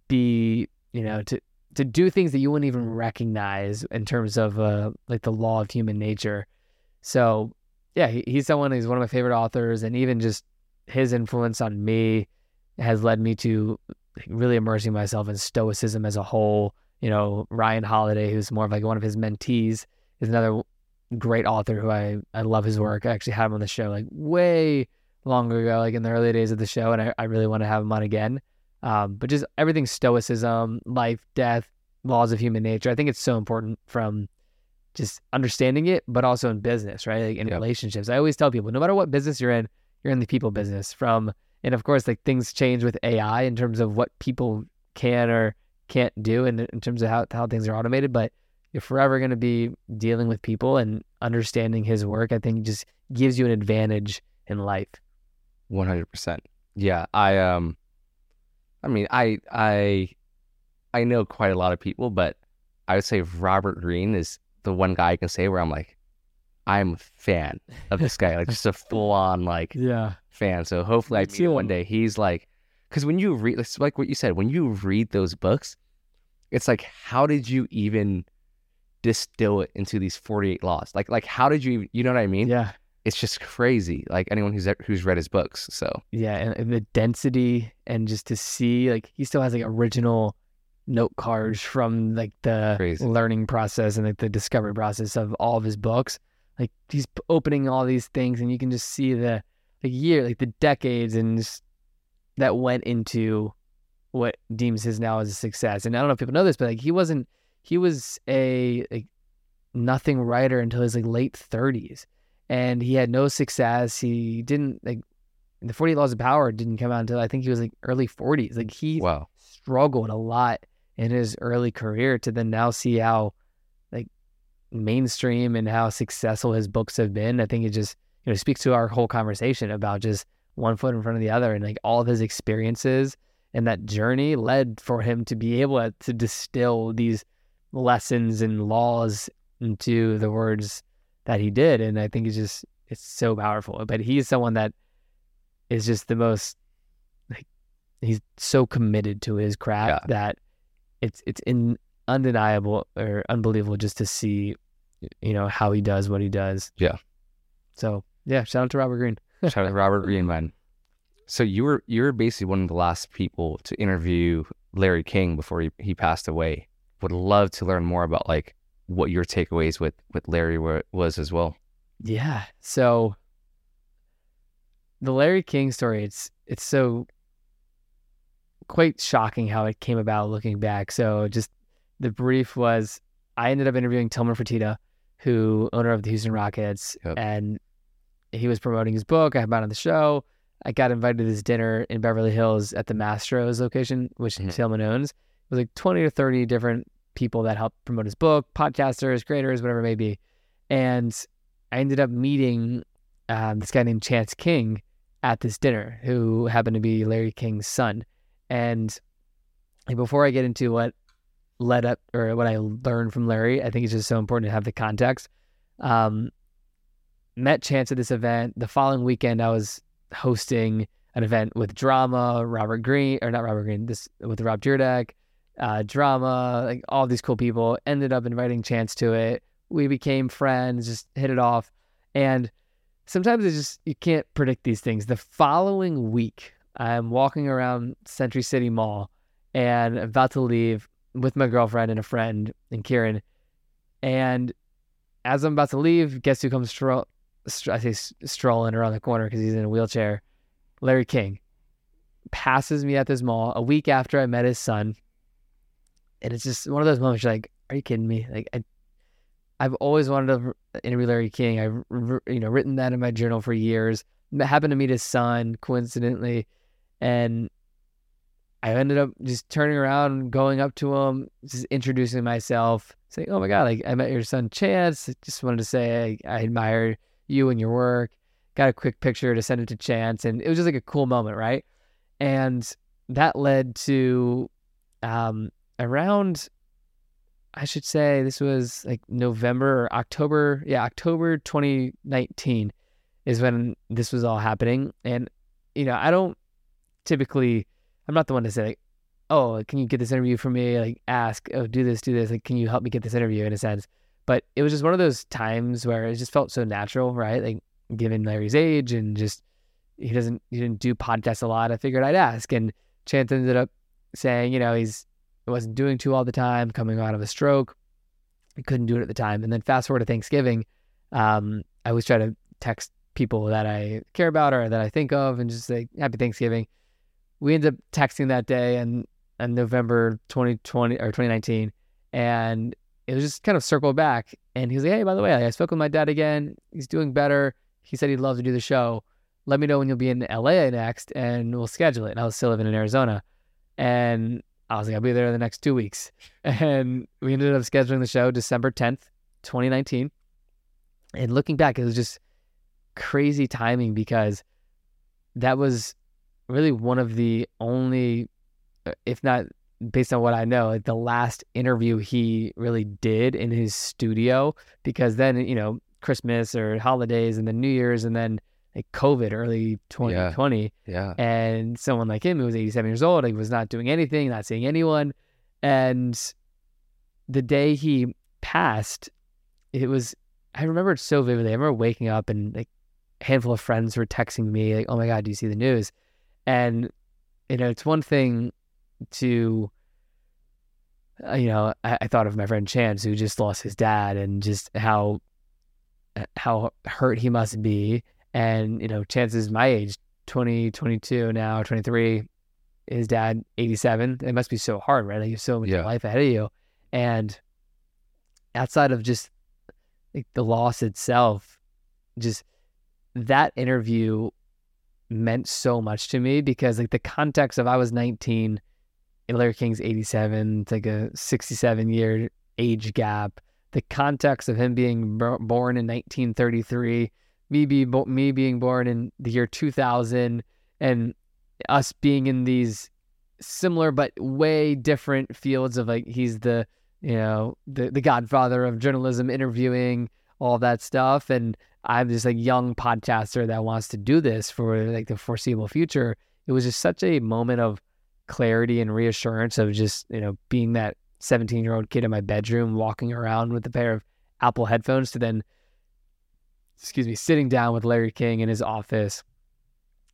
be you know to to do things that you wouldn't even recognize in terms of uh, like the law of human nature so yeah he, he's someone who's one of my favorite authors and even just his influence on me has led me to really immersing myself in stoicism as a whole you know ryan holiday who's more of like one of his mentees is another great author who I, I love his work. I actually had him on the show like way longer ago, like in the early days of the show, and I, I really want to have him on again. Um, but just everything stoicism, life, death, laws of human nature. I think it's so important from just understanding it, but also in business, right? Like in Yep. relationships. I always tell people, no matter what business you're in, you're in the people business. From and of course, like things change with AI in terms of what people can or can't do, and in terms of how how things are automated. But you're forever going to be dealing with people and understanding his work. I think just gives you an advantage in life. One hundred percent. Yeah, I um, I mean, I I I know quite a lot of people, but I would say Robert Greene is the one guy I can say where I'm like, I'm a fan of this guy, like just a full on like Yeah. fan. So hopefully I meet him one day. He's like, because when you read, it's like what you said, when you read those books, it's like, how did you even distill it into these 48 laws? Like, like how did you, you know what I mean? Yeah. It's just crazy. Like anyone who's who's read his books. So Yeah. And, and the density and just to see, like, he still has like original note cards from like the Crazy. learning process and like the discovery process of all of his books. Like, he's opening all these things, and you can just see the, the year, like the decades and just that went into what deems his now as a success. And I don't know if people know this, but like he wasn't he was a like nothing writer until his like late thirties. And he had no success. He didn't like the Forty Laws of Power didn't come out until I think he was like early forties. Like he wow, struggled a lot in his early career to then now see how like mainstream and how successful his books have been. I think it just you know speaks to our whole conversation about just one foot in front of the other and like all of his experiences and that journey led for him to be able to distill these lessons and laws into the words that he did and i think it's just it's so powerful but he's someone that is just the most like he's so committed to his craft that it's it's in undeniable or unbelievable just to see you know how he does what he does Yeah. so yeah shout out to robert Greene. shout out to Robert Greene, man. So you were you were basically one of the last people to interview Larry King before he, he passed away. Would love to learn more about like what your takeaways with with Larry were, was as well. Yeah. So the Larry King story, it's it's so quite shocking how it came about looking back. So just the brief was I ended up interviewing Tillman Fertitta, who owner of the Houston Rockets, Yep. and he was promoting his book. I had him on the show. I got invited to this dinner in Beverly Hills at the Mastro's location, which Mhm. Tillman owns. It was like 20 or 30 different people that help promote his book, podcasters, creators, whatever it may be. And I ended up meeting um, this guy named Chance King at this dinner, who happened to be Larry King's son. And before I get into what led up or what I learned from Larry, I think it's just so important to have the context. Um, met Chance at this event. The following weekend, I was hosting an event with Drama, Robert Greene, or not Robert Greene, this with Rob Dyrdek, uh, Drama, like all these cool people. Ended up inviting Chance to it. We became friends, just hit it off. And sometimes it's just, you can't predict these things. The following week, I'm walking around Century City Mall and about to leave with my girlfriend and a friend and Kieran. And as I'm about to leave, guess who comes stroll? I say strolling around the corner because he's in a wheelchair. Larry King passes me at this mall a week after I met his son, and it's just one of those moments. You're like, are you kidding me? Like, I, I've always wanted to interview Larry King. I've you know written that in my journal for years. Happened to meet his son coincidentally, and I ended up just turning around, going up to him, just introducing myself, saying, "Oh my God, like I met your son Chance. Just wanted to say I, I admire you and your work." Got a quick picture to send it to Chance, and it was just like a cool moment, right? And that led to um, around, I should say, this was like November or October, yeah, October 2019 is when this was all happening, and you know, I don't typically I'm not the one to say like, oh, can you get this interview for me? Like ask, oh, do this, do this. Like, can you help me get this interview in a sense? But it was just one of those times where it just felt so natural, right? Like given Larry's age and just he doesn't he didn't do podcasts a lot. I figured I'd ask, and Chance ended up saying, you know, he's wasn't doing too all the time, coming out of a stroke. He couldn't do it at the time. And then fast forward to Thanksgiving, um, I always try to text people that I care about or that I think of and just say happy Thanksgiving we ended up texting that day and in November 2020 or 2019, and it was just kind of circled back. And he was like, "Hey, by the way, I spoke with my dad again. He's doing better. He said he'd love to do the show. Let me know when you'll be in LA next, and we'll schedule it." And I was still living in Arizona, and I was like, "I'll be there in the next two weeks." And we ended up scheduling the show December 10th, 2019. And looking back, it was just crazy timing because that was really one of the only, uh, if not based on what I know, like the last interview he really did in his studio because then, you know, Christmas or holidays and then New Year's and then like COVID early 2020. Yeah. yeah. And someone like him who was 87 years old, he was not doing anything, not seeing anyone. And the day he passed, it was, I remember it so vividly. I remember waking up and like a handful of friends were texting me, like, oh my God, do you see the news? And, you know, it's one thing to, uh, you know, I, I, thought of my friend Chance who just lost his dad and just how, uh, how hurt he must be. And, you know, Chance's my age, 20, 22 now, 23. His dad, 87. It must be so hard, right? Like you have so much yeah. life ahead of you. And outside of just like the loss itself, just that interview meant so much to me because like the context of I was 19 and Larry King's 87, it's like a 67 year age gap. The context of him being born in 1933, me be me being born in the year 2000, and us being in these similar but way different fields of like he's the you know the the godfather of journalism, interviewing all that stuff, and I'm just a young podcaster that wants to do this for like the foreseeable future. It was just such a moment of clarity and reassurance of just, you know, being that 17 year old kid in my bedroom, walking around with a pair of Apple headphones to then, excuse me, sitting down with Larry King in his office.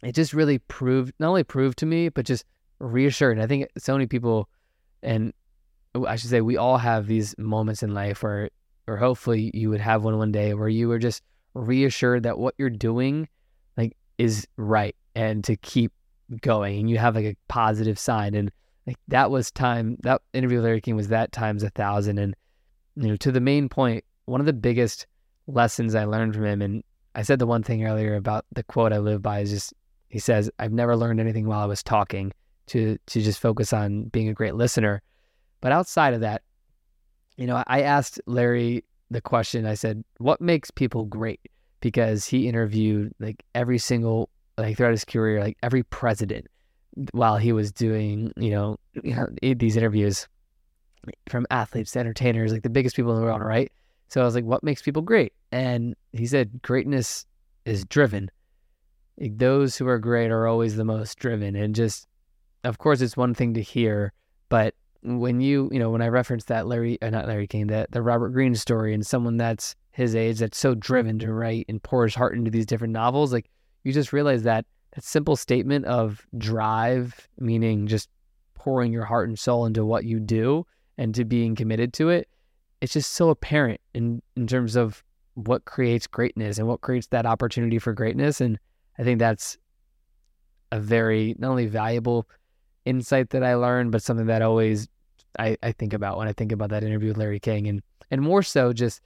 It just really proved, not only proved to me, but just reassured. And I think so many people, and I should say, we all have these moments in life where, or hopefully you would have one one day where you were just reassured that what you're doing like is right and to keep going and you have like a positive sign and like that was time that interview with Larry King was that times a thousand and you know to the main point one of the biggest lessons I learned from him and I said the one thing earlier about the quote I live by is just he says I've never learned anything while I was talking to to just focus on being a great listener but outside of that you know, I asked Larry the question. I said, "What makes people great?" Because he interviewed like every single like throughout his career, like every president while he was doing, you know, these interviews from athletes to entertainers, like the biggest people in the world, right? So I was like, what makes people great? And he said, greatness is driven. Like, those who are great are always the most driven. And just, of course, it's one thing to hear, but when you, you know, when I referenced that Larry, uh, not Larry King, that the Robert Greene story and someone that's his age that's so driven to write and pour his heart into these different novels, like you just realize that that simple statement of drive, meaning just pouring your heart and soul into what you do and to being committed to it, it's just so apparent in, in terms of what creates greatness and what creates that opportunity for greatness. And I think that's a very not only valuable insight that I learned, but something that always I, I think about when I think about that interview with Larry King and and more so just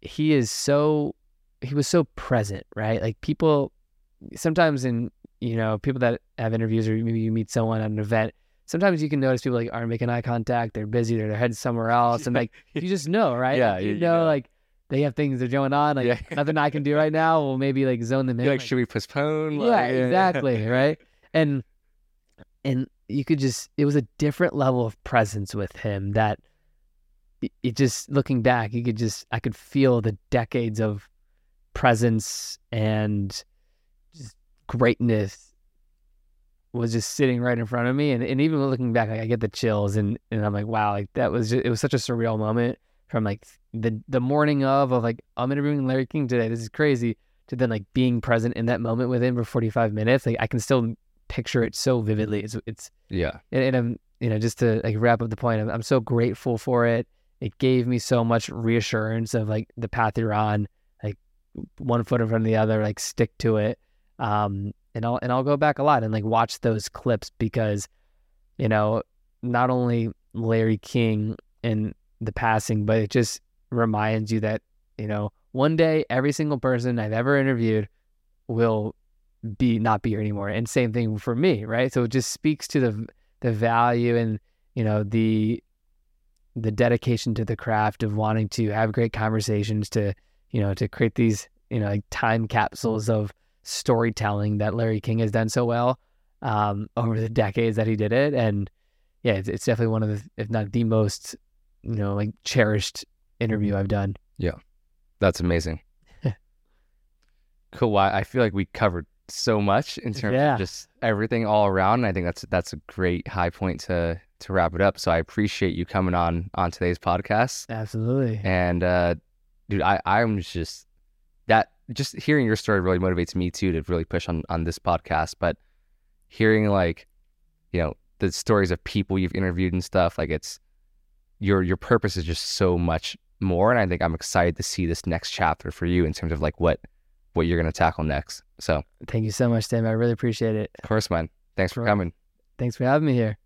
he is so he was so present, right? Like people sometimes in you know people that have interviews or maybe you meet someone at an event sometimes you can notice people like aren't making eye contact they're busy they're their head's somewhere else and like you just know right yeah you, you know, know. like they have things that are going on like Yeah. nothing i can do right now will maybe like zone them in like, like, should we postpone? yeah Like, exactly right and and you could just it was a different level of presence with him that it just looking back you could just i could feel the decades of presence and just greatness was just sitting right in front of me and, and even looking back like, i get the chills and, and i'm like wow like that was just, it was such a surreal moment from like the the morning of of like i'm interviewing larry king today this is crazy to then like being present in that moment with him for 45 minutes like i can still picture it so vividly. It's it's Yeah. and, and I'm you know just to like wrap up the point I'm, I'm so grateful for it. It gave me so much reassurance of like the path you're on like one foot in front of the other like stick to it. Um and I'll and I'll go back a lot and like watch those clips because you know not only Larry King and the passing but it just reminds you that you know one day every single person I've ever interviewed will be not be here anymore. And same thing for me right? So it just speaks to the the value and you know the the dedication to the craft of wanting to have great conversations to you know to create these you know like time capsules of storytelling that Larry King has done so well um, over the decades that he did it and yeah it's, it's definitely one of the if not the most you know like cherished interview I've done Yeah. That's amazing. cool. Well, I feel like we covered so much in terms Yeah. of just everything all around. And I think that's that's a great high point to to wrap it up. So I appreciate you coming on on today's podcast. absolutely And uh dude, I I'm just just hearing your story really motivates me too to really push on on this podcast. But hearing like, you know, the stories of people you've interviewed and stuff, like it's your your purpose is just so much more. And I think I'm excited to see this next chapter for you in terms of like what what you're gonna tackle next. So thank you so much Tim I really appreciate it of course, man. Thanks for coming. thanks for having me here